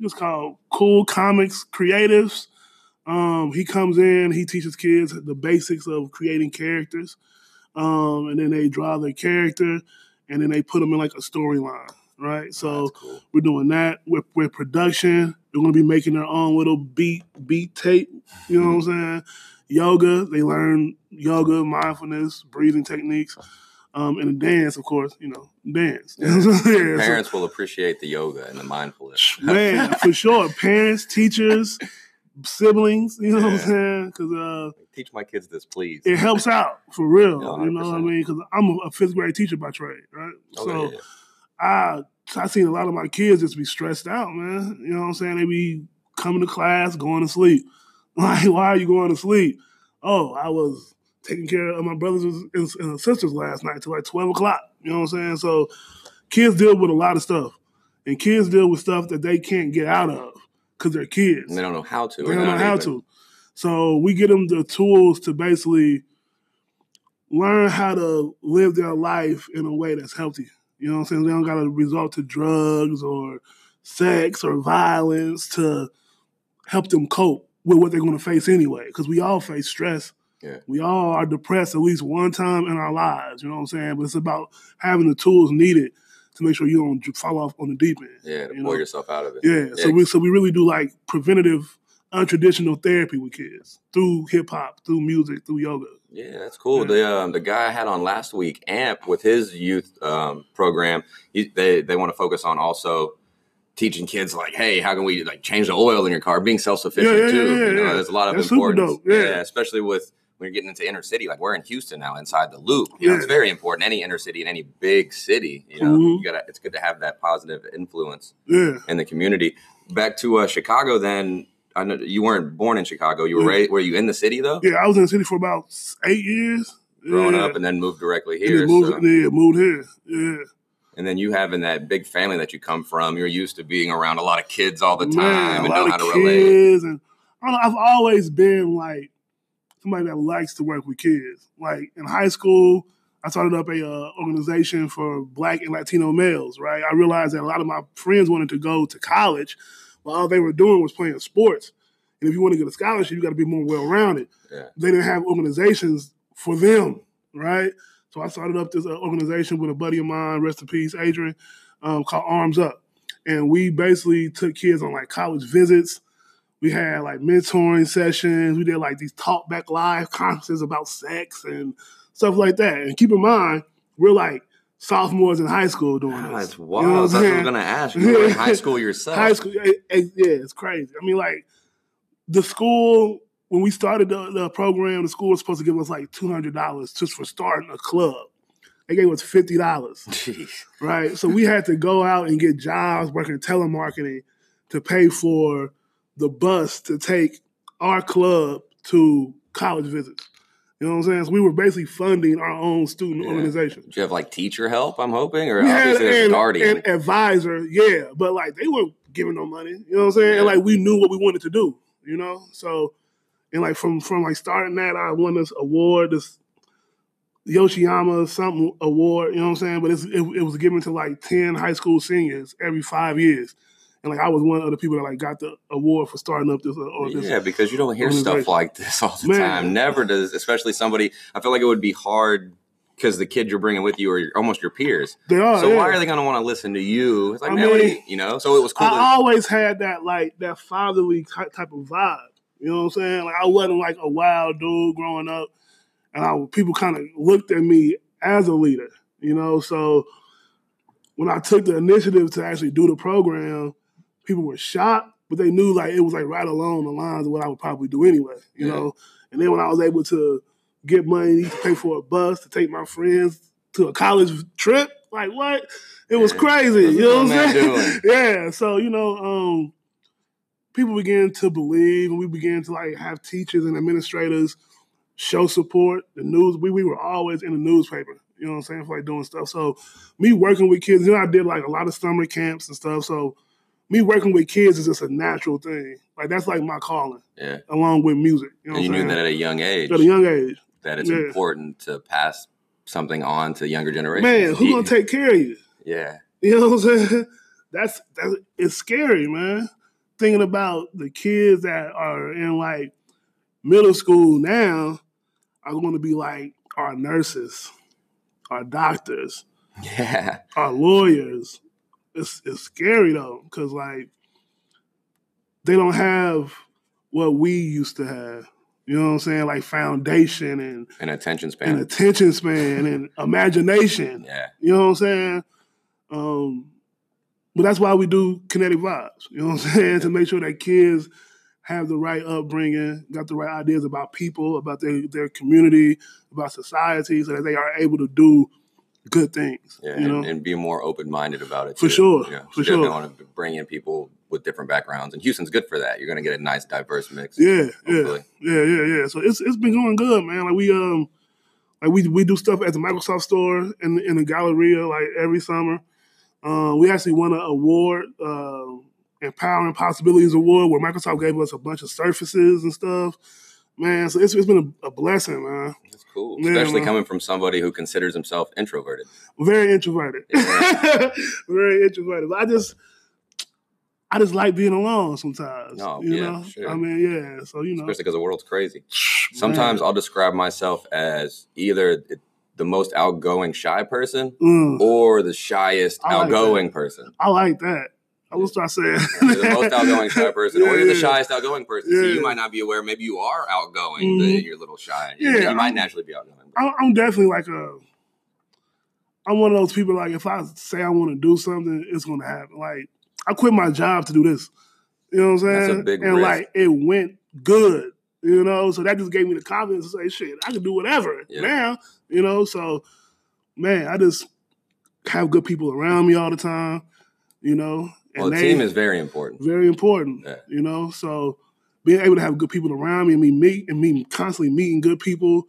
it's called Cool Comics Creatives. Um, he comes in, he teaches kids the basics of creating characters, um, and then they draw their character, and then they put them in like a storyline, right? So cool. we're doing that with, with production. They're gonna be making their own little beat beat tape. You know what I'm saying? Yoga. They learn yoga, mindfulness, breathing techniques, um, and the dance, of course. You know, dance. *laughs* Yeah, so- Parents will appreciate the yoga and the mindfulness. man, for sure. Parents, teachers, siblings. You know what I'm saying? Because uh, Teach my kids this, please. it helps out for real. Yeah, you know what I mean? Because I'm a, a fifth grade teacher by trade, right? Okay, so. yeah. I I seen a lot of my kids just be stressed out, man. You know what I'm saying? They be coming to class, going to sleep. Like, *laughs* why are you going to sleep? Oh, I was taking care of my brothers and, sisters last night till like 12 o'clock. You know what I'm saying? So kids deal with a lot of stuff. And kids deal with stuff that they can't get out of because they're kids. And they don't know how to. They don't know how even. to. So we get them the tools to basically learn how to live their life in a way that's healthy. You know what I'm saying? They don't got to resort to drugs or sex or violence to help them cope with what they're going to face anyway. Because we all face stress. Yeah. We all are depressed at least one time in our lives. You know what I'm saying? But it's about having the tools needed to make sure you don't fall off on the deep end. Yeah, to You pull know? yourself out of it. Yeah, so we so we really do like preventative, untraditional therapy with kids through hip hop, through music, through yoga. Yeah, that's cool. Yeah. The um, the guy I had on last week, Amp, with his youth um, program, he, they they want to focus on also teaching kids like, hey, how can we like change the oil in your car, being self sufficient Yeah, yeah, too. yeah, you know, there's a lot of That's importance. yeah. especially with when you're getting into inner city. Like we're in Houston now, inside the loop. You know, it's very important. Any inner city in any big city, you know, Mhm. you gotta. It's good to have that positive influence in the community. Back to uh, Chicago, then. I know you weren't born in Chicago. You were raised. Were you in the city though? yeah. I was in the city for about eight years. growing up and then moved directly here. moved, so- yeah, moved here. Yeah, And then you having that big family that you come from, you're used to being around a lot of kids all the time Man, and know how to relate. and I've always been like somebody that likes to work with kids. Like in high school, I started up a uh, organization for Black and Latino males. Right, I realized that a lot of my friends wanted to go to college, but all they were doing was playing sports. And if you want to get a scholarship, you got to be more well rounded. Yeah. They didn't have organizations for them, right? So I started up this uh, organization with a buddy of mine, rest in peace, Adrian, um, called Arms Up, and we basically took kids on like college visits. We had like mentoring sessions. We did like these talk back live *laughs* conferences about sex and stuff like that. And keep in mind, we're like sophomores in high school doing this. that's You know wild. what I'm That's what I was saying? going to ask. You *laughs* in high school yourself. High school, yeah, it's crazy. I mean, like the school when we started the, the program, the school was supposed to give us like two hundred dollars just for starting a club. They gave us fifty dollars, right? So we had to go out and get jobs working telemarketing to pay for the bus to take our club to college visits. You know what I'm saying? So we were basically funding our own student Yeah. organization. Do you have like teacher help? I'm hoping, or We obviously a an, guardian. an advisor, yeah, but like they weren't giving no money. You know what I'm saying? And like we knew what we wanted to do. You know, so and like from from like starting that, I won this award, this Yoshiyama something award. You know what I'm saying? But it's, it, it was given to like ten high school seniors every five years, and like I was one of the people that like got the award for starting up this. uh, Or this yeah, because you don't hear stuff like this all the Man. time. Never does, especially somebody. I feel like it would be hard because the kid you're bringing with you are almost your peers. they are. so yeah. why are they going to want to listen to you? It's like, I man, what do mean, you, you know. So it was cool. I to- always had that like that fatherly type of vibe. You know what I'm saying? Like I wasn't like a wild dude growing up, and I people kind of looked at me as a leader. You know, so when I took the initiative to actually do the program, people were shocked, but they knew like it was like right along the lines of what I would probably do anyway. You Yeah. know, and then when I was able to get money to pay for a bus to take my friends to a college trip, like what? It was crazy. What's You know what I'm saying? *laughs* yeah. So you know, um, people began to believe, and we began to like have teachers and administrators show support. The news, we we were always in the newspaper. You know what I'm saying? For like doing stuff. So me working with kids, you know, I did like a lot of summer camps and stuff. So me working with kids is just a natural thing. Like that's like my calling, yeah, along with music. You know and you knew that at a young age At a young age. that it's Yeah. important to pass something on to younger generations. Man, who You- gonna take care of you? Yeah, You know what I'm saying? *laughs* That's that's it's scary, man. Thinking about the kids that are in like middle school now are going to be like our nurses, our doctors, yeah, our lawyers. It's it's scary though, because like they don't have what we used to have. You know what I'm saying? Like foundation and, an attention span, and attention span and imagination. yeah, You know what I'm saying? Um, but that's why we do kinetic vibes. You know what I'm saying? To make sure that kids have the right upbringing, got the right ideas about people, about their, their community, about society, so that they are able to do good things. yeah, you know? and, and be more open minded about it. For too. sure, You know, for you sure. want to bring in people with different backgrounds, and Houston's good for that. You're going to get a nice, diverse mix. yeah, yeah, hopefully. yeah, yeah, yeah. So it's it's been going good, man. Like we um like we we do stuff at the Microsoft store in in the Galleria like every summer. Um, we actually won an award, uh, Empowering Possibilities Award, where Microsoft gave us a bunch of surfaces and stuff. Man, so it's, it's been a, a blessing, man. That's cool, Yeah, especially man. coming from somebody who considers himself introverted. Very introverted, Yeah. *laughs* very introverted. But I just, I just like being alone sometimes. No, you yeah, know, sure. I mean, yeah. So you know, Especially because the world's crazy. man. Sometimes I'll describe myself as either the most outgoing shy person Mm, or the shyest like outgoing person. I like that. I will start saying You're the most outgoing shy person, *laughs* or you're the shyest outgoing person. So you might not be aware. Maybe you are outgoing, but Mhm. you're a little shy. Yeah, you might I'm- naturally be outgoing. I'm, I'm definitely like a. I'm one of those people. Like if I say I want to do something, it's going to happen. Like I quit my job to do this. You know what I'm saying? That's a big and risk. like it went good. You know, so that just gave me the confidence to say, "Shit, I can do whatever Yeah. now." You know, so man, I just have good people around me all the time. You know, and Well, the they- team is very important. very important. Yeah. You know, so being able to have good people around me and me meet and me constantly meeting good people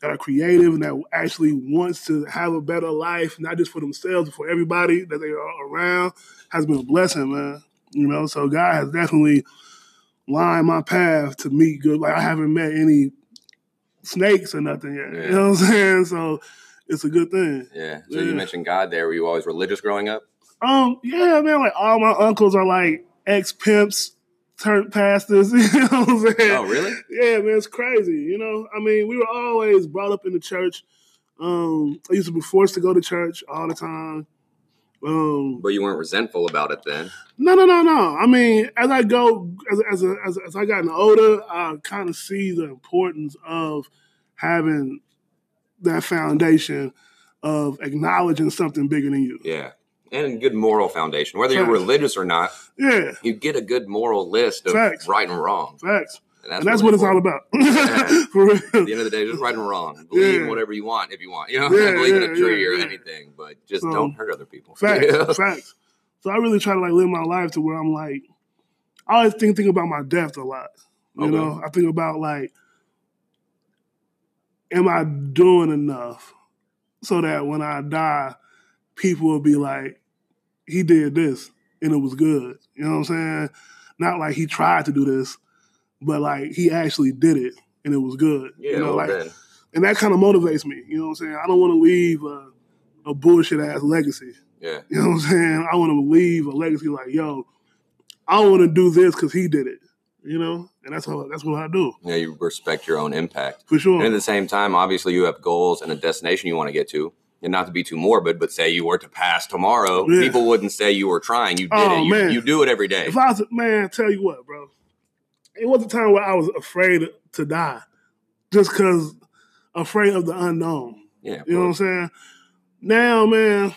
that are creative and that actually wants to have a better life, not just for themselves, but for everybody that they are around, has been a blessing, man. You know, so God has definitely lined my path to meet good. Like I haven't met any snakes or nothing yet. Yeah. You know what I'm saying? So it's a good thing. Yeah. So Yeah. you mentioned God there. Were you always religious growing up? Um, yeah, man, like all my uncles are like ex pimps turned pastors. *laughs* You know what I'm saying? Oh, really? Yeah, man, it's crazy. You know, I mean, we were always brought up in the church. Um, I used to be forced to go to church all the time. Um, But you weren't resentful about it then. no, no, no, no. I mean, as I go, as as a, as, as I gotten older, I kind of see the importance of having that foundation of acknowledging something bigger than you. Yeah. And a good moral foundation. Whether you're religious or not, Yeah, you get a good moral list of Facts. right and wrong. facts. And that's what it's all about. *laughs* Yeah. *laughs* For real. At the end of the day, just right and wrong. Believe in Yeah. whatever you want if you want. You know, *laughs* Yeah, believe in a tree or anything, but just So, don't hurt other people. Facts, facts. So I really try to like live my life to where I'm like, I always think think about my death a lot. You Okay. know, I think about like, am I doing enough so that when I die, people will be like, he did this and it was good. You know what I'm saying? Not like he tried to do this, but like he actually did it and it was good. Yeah, you know, like and that kind of motivates me. You know what I'm saying? I don't want to leave a, a bullshit ass legacy. yeah. You know what I'm saying? I want to leave a legacy like, yo, I want to do this because he did it. You know, and that's what that's what I do Yeah, you respect your own impact. for sure. And at the same time, obviously, you have goals and a destination you want to get to. And not to be too morbid, but say you were to pass tomorrow, Yeah. people wouldn't say you were trying. You did Oh, it. You, you do it every day. if I was man, tell you what, bro, it was a time where I was afraid to die, just because afraid of the unknown. yeah, You know what I'm saying? Now, man,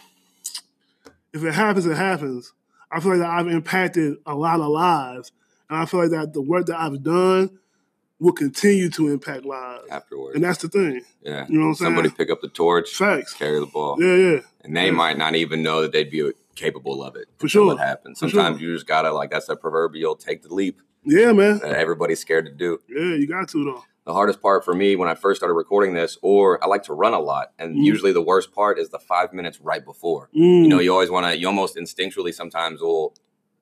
if it happens, it happens. I feel like that I've impacted a lot of lives, and I feel like that the work that I've done will continue to impact lives, afterwards. and that's the thing. yeah. You know what I'm saying? Somebody pick up the torch, Facts. carry the ball. Yeah, yeah. and they Yeah. might not even know that they'd be capable of it. For sure. it happens. Sometimes sure. you just gotta like that's a proverbial take the leap Yeah, man. that everybody's scared to do. Yeah, you got to though. The hardest part for me when I first started recording this, or I like to run a lot, and Mm. usually the worst part is the five minutes right before. Mm. You know, you always want to, you almost instinctually sometimes will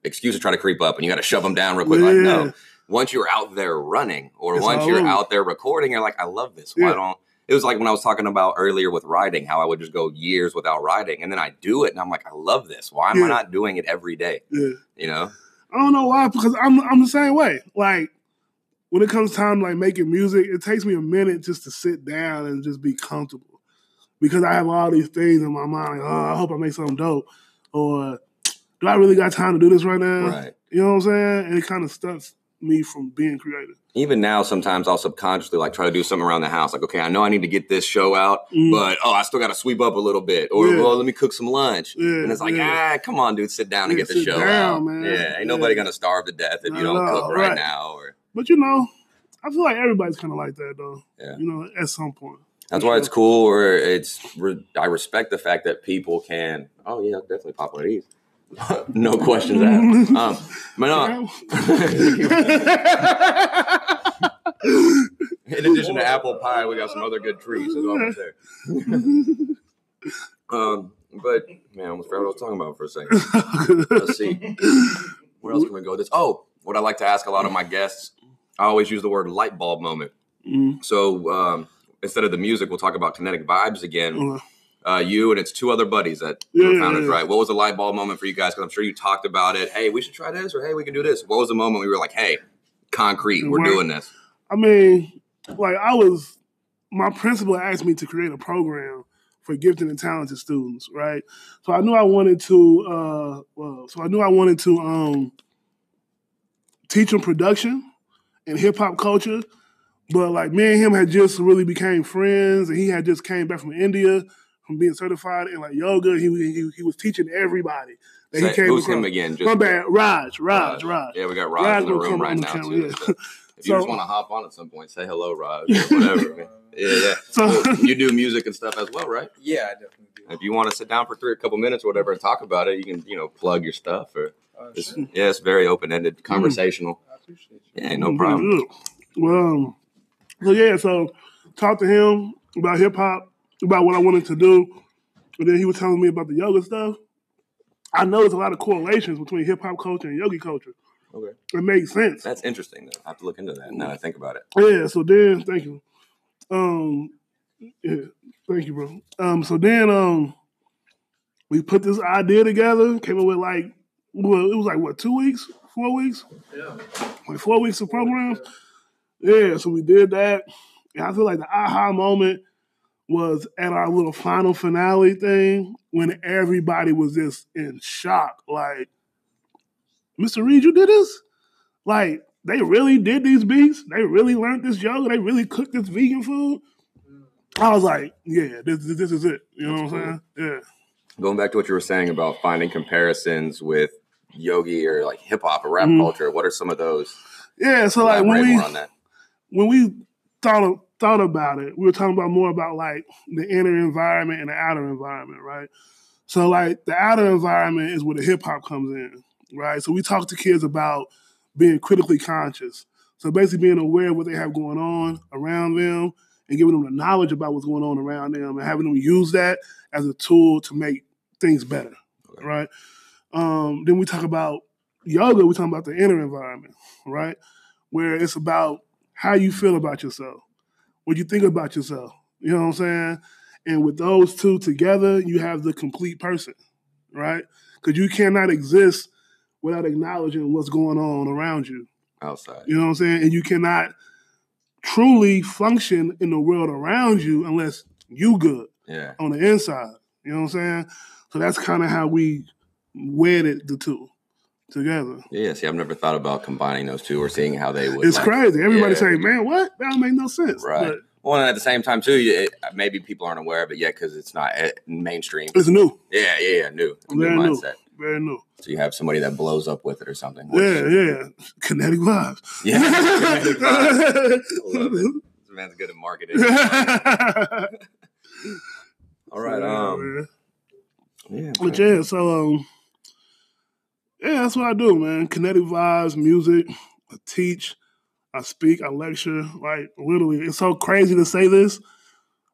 excuse to try to creep up, and you got to shove them down real quick. Like no, once you're out there running, or It's once you're over. out there recording, you're like, I love this. Why Yeah. don't? It was like when I was talking about earlier with riding, how I would just go years without riding, and then I do it, and I'm like, I love this. Why am Yeah. I not doing it every day? yeah. You know? I don't know why, because I'm I'm the same way. Like when it comes time to like making music, it takes me a minute just to sit down and just be comfortable. Because I have all these things in my mind. Like, oh, I hope I make something dope. Or do I really got time to do this right now? Right. You know what I'm saying? And it kind of stops me from being creative. even now sometimes i'll subconsciously like try to do something around the house like okay i know i need to get this show out Mm. but oh i still got to sweep up a little bit or Yeah. well let me cook some lunch Yeah, and it's like yeah. ah come on dude sit down and get the show down, out man. yeah ain't nobody gonna starve to death if you don't cook right, right. now or But you know, I feel like everybody's kind of like that though. Yeah. You know, at some point. that's why it's cool or it's i respect the fact that people can oh yeah definitely pop one of these no questions asked um but no *laughs* in addition to apple pie we got some other good treats as well there um but man i almost forgot what i was talking about for a second Let's see. Where else can we go? This. Oh, what I like to ask a lot of my guests. I always use the word light bulb moment. Mm. So um, instead of the music, we'll talk about kinetic vibes again. Uh, Uh, you and it's two other buddies that Yeah, were yeah, founders, yeah. right? What was the light bulb moment for you guys? Because I'm sure you talked about it. Hey, we should try this, or hey, we can do this. What was the moment we were like, hey, concrete, we're Right. doing this? I mean, like I was, my principal asked me to create a program for gifted and talented students, right? So I knew I wanted to, uh, well, so I knew I wanted to um, teach them production and hip hop culture, but like me and him had just really became friends, and he had just came back from India from being certified in like yoga. He he, he was teaching everybody that Say- he came who's across. him again? My bad, Raj, Raj, Raj. Yeah, we got Raj, Raj in the room come right now camera, too. yeah. So *laughs* if you just want to hop on at some point, say hello, Raj, or whatever. *laughs* yeah, yeah. So- Well, you do music and stuff as well, right? Yeah, I definitely do. If you want to sit down for three a couple minutes or whatever and talk about it, you can, you know, plug your stuff or Uh, it's, sure. yeah, it's very open ended, conversational. I appreciate you. Yeah, no Mm, problem. Well, um, so yeah, so talk to him about hip hop, about what I wanted to do, and then he was telling me about the yoga stuff. I noticed a lot of correlations between hip hop culture and yogi culture. Okay, It makes sense. that's interesting though. I have to look into that now. that I think about it. Yeah. So then, thank you. Um, yeah, thank you, bro. Um, so then, um, we put this idea together. Came up with like, well, it was like what, two weeks, four weeks, Yeah. like four weeks of programs. Yeah, so we did that. And I feel like the aha moment was at our little final finale thing when everybody was just in shock. Like, Mr. Reed, you did this? Like, they really did these beats? They really learned this yoga? They really cooked this vegan food? I was like, yeah, this, this, this is it. You know what I'm saying? Yeah. Going back to what you were saying about finding comparisons with yogi or like hip hop or rap Mhm. culture? What are some of those? Yeah, so like when we on that. when we thought of, thought about it, we were talking about more about like the inner environment and the outer environment, right? So like the outer environment is where the hip hop comes in, right? So we talk to kids about being critically conscious. So basically being aware of what they have going on around them and giving them the knowledge about what's going on around them and having them use that as a tool to make things better, Okay. right? Um, then we talk about yoga, we talk about the inner environment, right? Where it's about how you feel about yourself, what you think about yourself. You know what I'm saying? And with those two together, you have the complete person, right? Because you cannot exist without acknowledging what's going on around you. outside. You know what I'm saying? And you cannot truly function in the world around you unless you good Yeah. on the inside. You know what I'm saying? So that's kind of how we wedded the two together. Yeah. See, I've never thought about combining those two or seeing how they would. It's like- crazy. Everybody yeah. say, "Man, what? That don't make no sense." Right. But Well, and at the same time too, it, maybe people aren't aware of it yet because it's not eh, mainstream. it's new, Yeah, yeah, yeah. New, Very new. mindset. very new. So you have somebody that blows up with it or something. which- Yeah, yeah. Kinetic vibes. Yeah, *laughs* kinetic vibes. This man's good at marketing. *laughs* All right. Yeah, Um. Yeah. But yeah, so um, yeah, that's what I do, man. Kinetic vibes, music. I teach, I speak, I lecture. Like literally, it's so crazy to say this.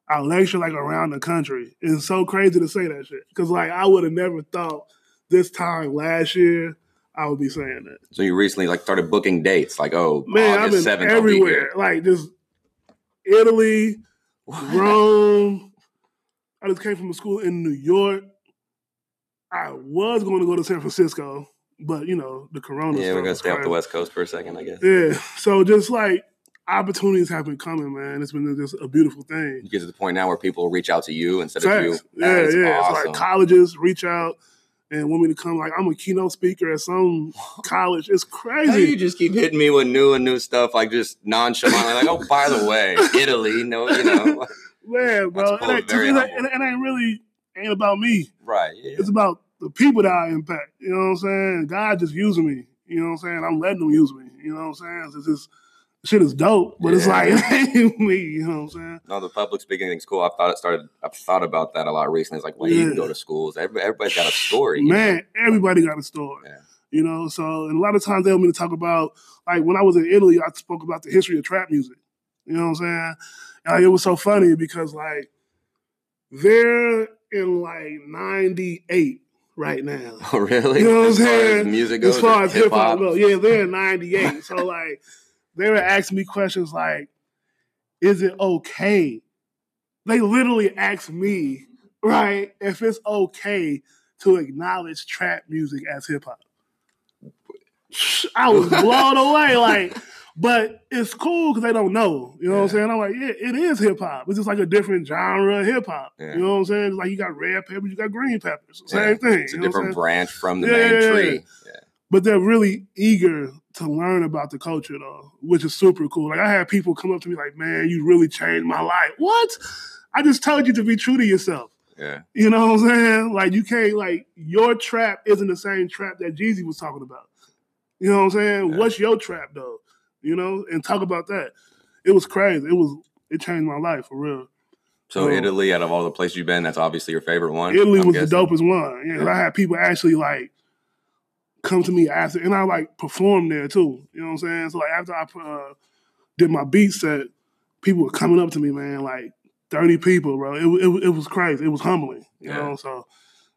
I lecture like around the country. It's so crazy to say that shit because like I would have never thought this time last year I would be saying that. So you recently like started booking dates, like oh, Man, I've been seventh, everywhere. Like just Italy, Rome. I just came from a school in New York. I was going to go to San Francisco, but you know the Corona. Yeah, we're gonna stay off the. West Coast for a second, I guess. Yeah, so just like opportunities have been coming, man. It's been just a beautiful thing. You get to the point now where people reach out to you instead of you. Facts. Yeah, That yeah. It's like colleges reach out and want me to come. Like I'm a keynote speaker at some *laughs* college. It's How you just keep hitting me with new and new stuff, like just nonchalantly, like, oh, by the *laughs* way, Italy, no, you know, *laughs* Man, bro, That's it ain't, to me, it, humble. ain't- it ain't really ain't about me. right? Yeah. It's about the people that I impact. You know what I'm saying? God just using me. You know what I'm saying? I'm letting them use me. You know what I'm saying? It's just shit is dope, but it's like *laughs* it ain't me. You know what I'm saying? No, the public speaking thing's cool. I've thought it started. I've thought about that a lot recently. It's like, well, you can go to schools. Everybody, everybody's got a story. you know? Man, everybody got a story. Yeah. You know, so and a lot of times they want me to talk about like when I was in Italy, I spoke about the history of trap music. You know what I'm saying? And, like, it was so funny because like they're in like 98 right now. *laughs* Oh, really? You know what I'm saying? music goes, as far as hip hop goes, yeah, they're in '98. so like, they were asking me questions like, "Is it okay?" They literally asked me, right, if it's okay to acknowledge trap music as hip hop. I was blown *laughs* away, like, but it's cool because they don't know. You know what I'm saying? I'm like, yeah, it is hip hop. It's just like a different genre of hip hop. Yeah. You know what I'm saying? It's like you got red peppers, you got green peppers. Same thing. It's a you know what I'm different branch from the Yeah, main yeah, yeah. tree. Yeah. but they're really eager to learn about the culture though, which is super cool. Like I had people come up to me like, "Man, you really changed my life." What? I just told you to be true to yourself. Yeah. You know what I'm saying? Like you can't like your trap isn't the same trap that Jeezy was talking about. You know what I'm saying? Yeah. What's your trap though? You know, and talk about that. It was crazy. It was it changed my life for real. So Oh. Italy, out of all the places you've been, that's obviously your favorite one. Italy I'm was guessing. the dopest one. Yeah, 'cause I had people actually like come to me after, and I like performed there too. You know what I'm saying? So like after I uh, did my beat set, people were coming up to me, man, like thirty people, bro. It it, it was crazy. It was humbling. You Yeah. know, so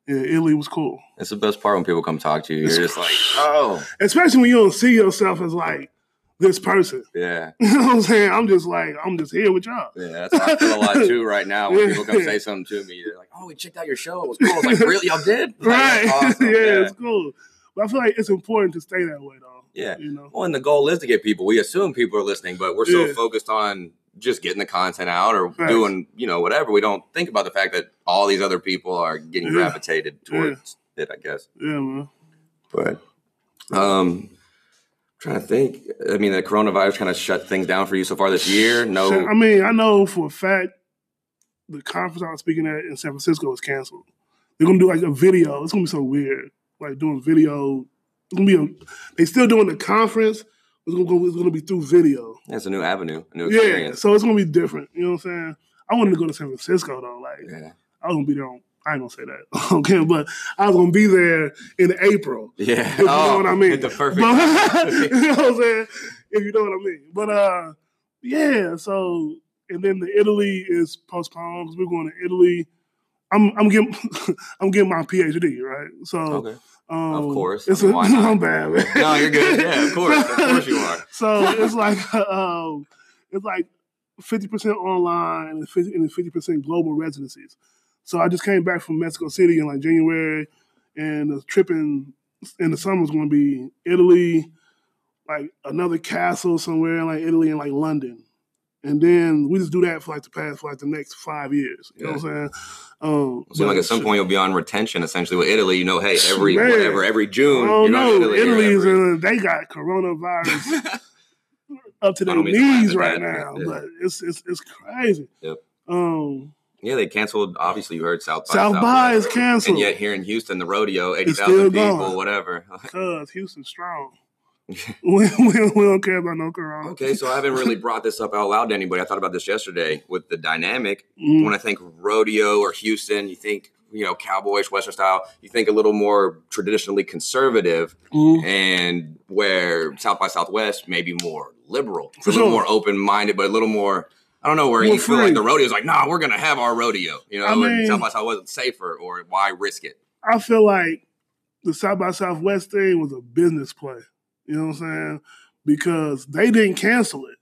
yeah, Italy was cool, It's the best part when people come talk to you. You're It's just like, oh, especially when you don't see yourself as like this person. *laughs* yeah. You know what I'm saying? I'm just like I'm just here with y'all. Yeah, that's how I feel a lot too *laughs* right now. When Yeah. people come say something to me, they're like, "Oh, we checked out your show. It was cool." I was like, "Really? Y'all did?" *laughs* Like, Right? awesome. yeah, yeah. it's cool. But I feel like it's important to stay that way, though. Yeah. You know. Well, and the goal is to get people. We assume people are listening, but we're so Yeah. focused on just getting the content out or Facts. doing, you know, whatever. We don't think about the fact that all these other people are getting gravitated towards it. I guess. Yeah, man. But um, trying to think. I mean, the coronavirus kind of shut things down for you so far this year. No. I mean, I know for a fact the conference I was speaking at in San Francisco was canceled. They're gonna do like a video. It's gonna be so weird, like doing video It's gonna be a, they still doing the conference. It's gonna go, it's gonna be through video. That's a new avenue, a new Yeah, so it's gonna be different. You know what I'm saying? I wanted to go to San Francisco though. Like Yeah. I was gonna be there on. I ain't gonna say that. *laughs* okay, but I was gonna be there in April. *laughs* Yeah. If you know what I mean. The perfect. But, *laughs* you know what I'm saying? If you know what I mean. But uh, yeah. So and then the Italy is postponed because we're going to Italy. I'm I'm getting I'm getting my PhD right. So okay. um, Of course. it's I mean, a? I'm bad. Man. No, you're good. Yeah, of course. Of course you are. So it's like um, it's like fifty percent online and fifty percent global residencies. So I just came back from Mexico City in like January, and the trip in in the summer is going to be Italy, like another castle somewhere in like Italy and like London, and then we just do that for like the past for like the next five years. You know what I'm saying? Um, So like at some point you'll be on retention essentially with Italy. You know, hey, every Man. whatever, every June. You're know. Italy, Italy's every- uh, they got coronavirus *laughs* up to their knees right that, now, yeah. but it's it's it's crazy. Yep. Um, Yeah, they canceled. Obviously, you heard South by South by is canceled And yet here in Houston, the rodeo, eighty thousand people, going. whatever. *laughs* because Houston's strong. *laughs* *laughs* we, we, we don't care about no corona. okay, so I haven't really brought this up out loud to anybody. I thought about this yesterday with the dynamic. Mm, When I think rodeo or Houston, you think you know cowboyish Western style. You think a little more traditionally conservative, mm. and where South by Southwest maybe more liberal, For a little sure. more open minded, but a little more. I don't know where More you feel like the rodeo is like, nah, we're gonna have our rodeo, you know, I and mean- South by Southwest is safer, or why risk it? I feel like the South by Southwest thing was a business play. You know what I'm saying? Because they didn't cancel it.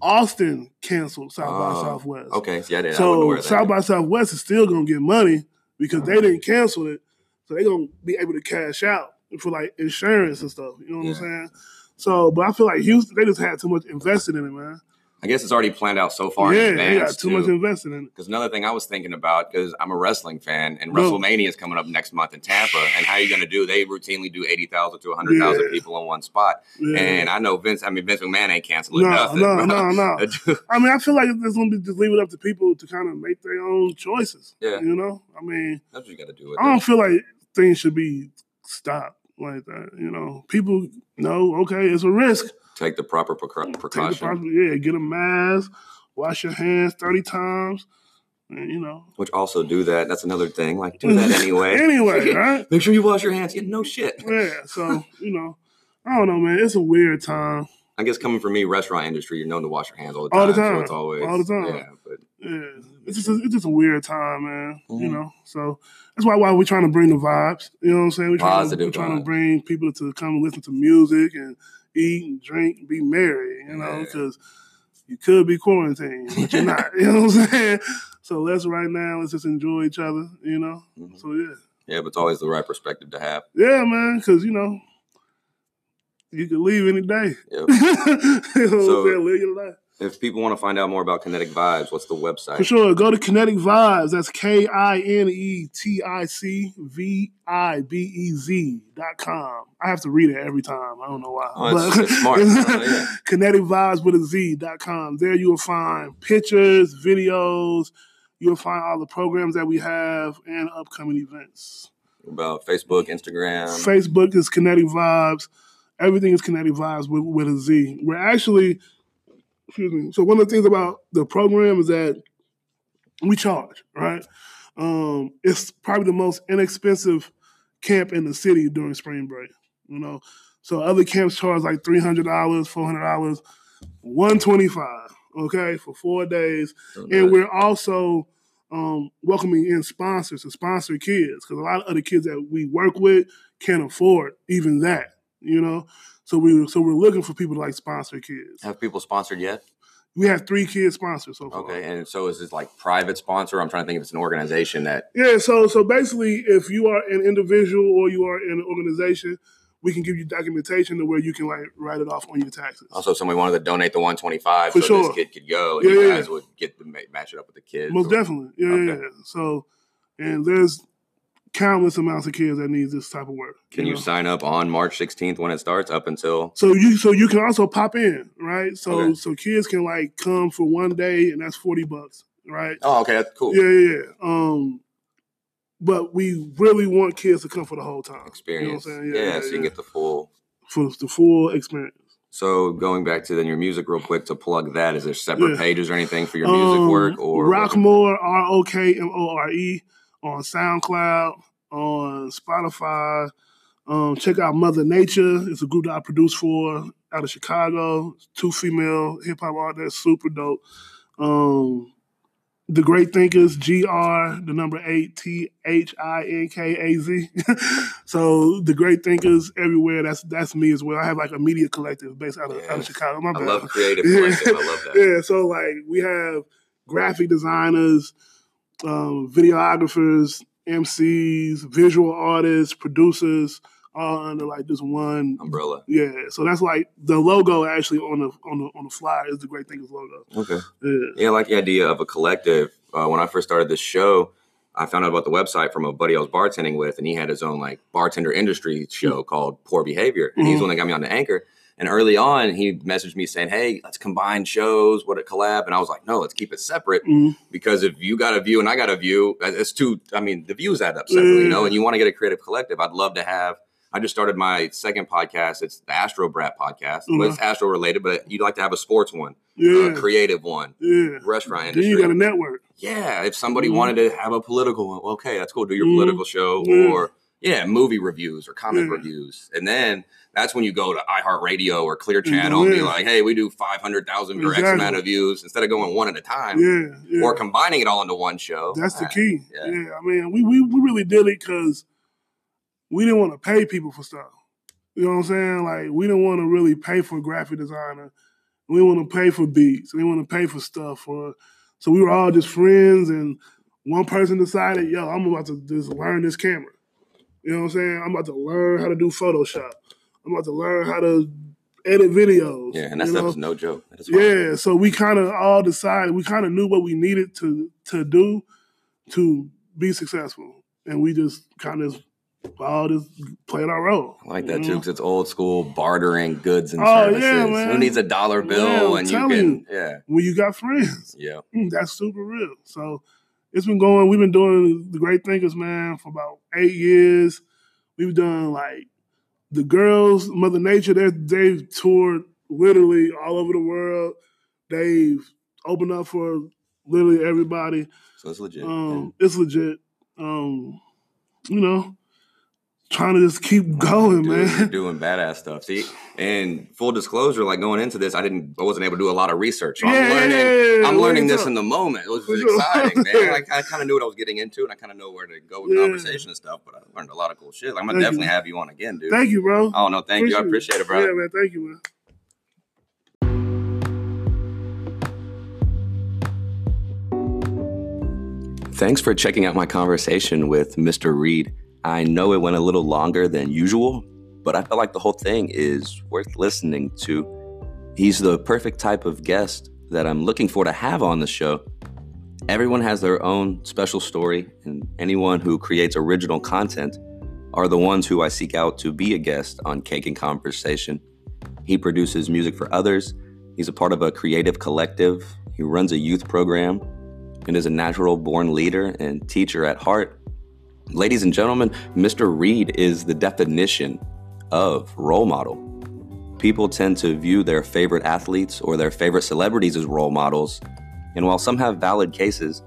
Austin canceled South by Oh, Southwest. Okay, I. I So of. South by Southwest is still gonna get money because they mm-hmm. didn't cancel it. So they're gonna be able to cash out for like insurance and stuff. You know what Yeah. I'm saying? So, but I feel like Houston, they just had too much invested in it, man. I guess it's already planned out so far yeah, in advance. too much invested in it. Because another thing I was thinking about, because I'm a wrestling fan, and Bro. WrestleMania is coming up next month in Tampa, and how are you going to do? They routinely do eighty thousand to hundred thousand Yeah. people in one spot, Yeah. and I know Vince. I mean, Vince McMahon ain't canceling no, nothing. no, no, no. I mean, I feel like it's gonna be just leave it up to people to kind of make their own choices. Yeah. You know, I mean, That's what you got to do. With I don't feel like things should be stopped like that. You know, people know, okay, it's a risk. Take the proper precau- Take the precaution, proper, yeah, get a mask, wash your hands 30 times, and you know. which also do that. That's another thing. Like do that *laughs* anyway. anyway, right? *laughs* Make sure you wash your hands. Yeah, no shit. Yeah, so, you know, I don't know, man. It's a weird time. I guess coming from me, restaurant industry, you're known to wash your hands all the time. All the So time. it's always All the time. Yeah, but Yeah, it's just a, it's just a weird time, man. You Mhm. know, so that's why why we're trying to bring the vibes. You know what I'm saying? We're trying, to, we're trying to bring people to come and listen to music and eat and drink and be merry. You know, because you could be quarantined, but you're not. *laughs* you know what I'm saying? So let's right now let's just enjoy each other. You know. Mhm. So yeah, yeah, but it's always the right perspective to have. yeah, man. Because you know. You could leave any day. Yep. *laughs* you know So-? Live your life. If people want to find out more about Kinetic Vibes, what's the website? For sure. Go to Kinetic Vibes. That's K I N E T I C V I B E Z dot com. I have to read it every time. I don't know why. Oh, it's- it's smart. *laughs* Oh, yeah. Kinetic Vibes with a Z dot com. There you will find pictures, videos. You'll find all the programs that we have and upcoming events. About Facebook, Instagram. Facebook is Kinetic Vibes. Everything is Kinetic Vibes with, with a Z. We're actually, excuse me. So one of the things about the program is that we charge, right? Um, it's probably the most inexpensive camp in the city during spring break. You know, so other camps charge like three hundred dollars, four hundred dollars, one twenty five. Okay, for four days and we're also um, welcoming in sponsors to sponsor kids because a lot of other kids that we work with can't afford even that, you know. So we so we're looking for people to like sponsor kids. have people sponsored yet? We have three kids sponsored so far. Okay, and so is this like private sponsor? I'm trying to think if it's an organization that. Yeah, so so basically, if you are an individual or you are in an organization, we can give you documentation to where you can like write it off on your taxes. Also, somebody wanted to donate the 125, For so sure. this kid could go, and Yeah, you yeah. guys would get to ma- match it up with the kids. Most or- definitely. Yeah, yeah, Okay. yeah. So, and there's countless amounts of kids that need this type of work. Can you know? sign up on March 16th when it starts up until? So you so you can also pop in, right? So Okay. so kids can like come for one day and that's forty bucks, right? Oh, okay, that's cool. Yeah, yeah, yeah. Um but we really want kids to come for the whole time. Experience. You know what I'm yeah, saying? so you can get the full. for the full experience. So going back to then your music real quick to plug that, is there separate Yeah. pages or anything for your music Um, work or Rokmore R O K M O R E on SoundCloud, on Spotify. Um, check out Mother Nature. It's a group that I produce for out of Chicago. Two female hip hop artists, super dope. Um, the Great Thinkers, G R, the number eight, T H I N K A Z. *laughs* so the Great Thinkers everywhere. That's that's me as well. I have like a media collective based out of, out of Chicago. My I bad. love *laughs* creative Yeah. collective. I love that. Yeah, so like we have graphic designers, um, videographers, MCs, visual artists, producers, all under like this one. Umbrella. Yeah, so that's like the logo actually on the on the on the flyer is the Great thing. Thinkers logo. Okay. Yeah, Yeah, I like the idea of a collective. Uh, when I first started this show, I found out about the website from a buddy I was bartending with, and he had his own like bartender industry show called Poor Behavior, and he's Mhm. the one that got me on the anchor. And early on, he messaged me saying, "Hey, let's combine shows. What a collab!" And I was like, "No, let's keep it separate Mhm. because if you got a view and I got a view, uh, it's two. I mean, the views add up separately, you know. And you want to get a creative collective. I'd love to have. I just started my second podcast. It's the Astro Brat podcast. Well, it's Astro related, but you'd like to have a sports one, yeah, a creative one, yeah. restaurant Then you got a network. Yeah, if somebody Mhm. wanted to have a political one, okay, that's cool. Do your Mhm. political show Yeah. or yeah, movie reviews or comic reviews, and then that's when you go to iHeartRadio or Clear Channel and be like, hey, we do five hundred thousand or X amount of views instead of going one at a time Yeah, yeah. or combining it all into one show. That's the Ah, key. yeah. Yeah, I mean, we, we we really did it because we didn't want to pay people for stuff. You know what I'm saying? Like we didn't want to really pay for a graphic designer. We want to pay for beats. We want to pay for stuff. Or so we were all just friends, and one person decided, "Yo, I'm about to just learn this camera." You know what I'm saying? I'm about to learn how to do Photoshop. I'm about to learn how to edit videos. Yeah, and that stuff is no joke. Yeah, so we kind of all decided we kind of knew what we needed to to do to be successful, and we just kind of all just played our role. I like that too because it's old school bartering goods and. Oh, services. yeah, Who needs a dollar bill Yeah, and you can you. yeah When you got friends, *laughs* yeah Mm, that's super real. So it's been going. We've been doing the Great Thinkers, man, for about eight years. We've done like the girls, Mother Nature. They they've toured literally all over the world. They've opened up for literally everybody. so it's legit. Um, it's legit. Um, you know, trying to just keep going, Dude, man. doing badass stuff. See, and full disclosure, like going into this, I didn't, I wasn't able to do a lot of research. So Yeah, I'm learning, yeah, I'm learning yeah. this in the moment. It was *laughs* exciting, man. Like I kind of knew what I was getting into, and I kind of know where to go with Yeah. conversation and stuff. But I learned a lot of cool shit. Like, I'm gonna Thank definitely you. have you on again, dude. Thank you, bro. Oh no, thank you. I appreciate it, bro. Yeah, man. Thank you, man. Thanks for checking out my conversation with Mr. Reed. I know it went a little longer than usual, but I felt like the whole thing is worth listening to. He's the perfect type of guest that I'm looking for to have on the show. Everyone has their own special story, and anyone who creates original content are the ones who I seek out to be a guest on Cake and Conversation. He produces music for others. He's a part of a creative collective. He runs a youth program and is a natural born leader and teacher at heart. Ladies and gentlemen, Mr. Reed is the definition of role model. People tend to view their favorite athletes or their favorite celebrities as role models, and while some have valid cases,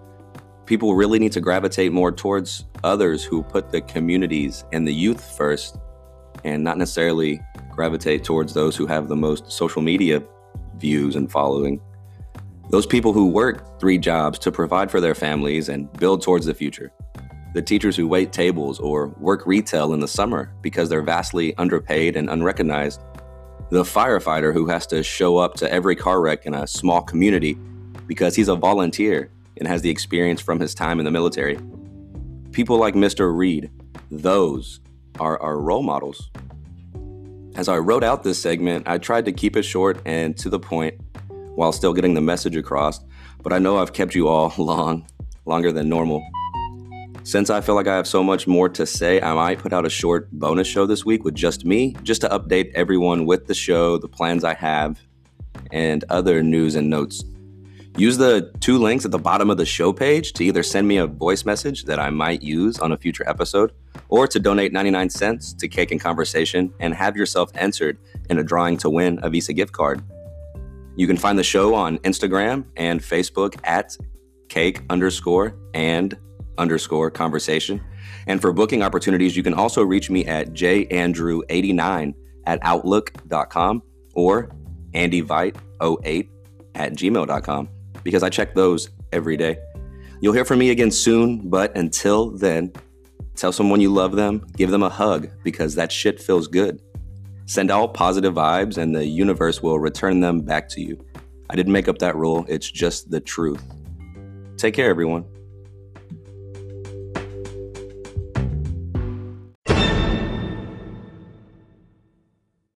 people really need to gravitate more towards others who put the communities and the youth first and not necessarily gravitate towards those who have the most social media views and following. Those people who work three jobs to provide for their families and build towards the future. The teachers who wait tables or work retail in the summer because they're vastly underpaid and unrecognized. The firefighter who has to show up to every car wreck in a small community because he's a volunteer and has the experience from his time in the military. People like Mr. Reed, those are our role models. As I wrote out this segment, I tried to keep it short and to the point while still getting the message across, but I know I've kept you all *laughs* long, longer than normal. Since I feel like I have so much more to say, I might put out a short bonus show this week with just me, just to update everyone with the show, the plans I have, and other news and notes. Use the two links at the bottom of the show page to either send me a voice message that I might use on a future episode or to donate 99 cents to Cake and Conversation and have yourself entered in a drawing to win a Visa gift card. You can find the show on Instagram and Facebook at cake underscore and underscore conversation. And for booking opportunities, you can also reach me at jandrew89 at outlook.com or andyvite08 at gmail.com because I check those every day. You'll hear from me again soon, but until then, tell someone you love them, give them a hug because that shit feels good. Send all positive vibes and the universe will return them back to you. I didn't make up that rule, it's just the truth. Take care, everyone.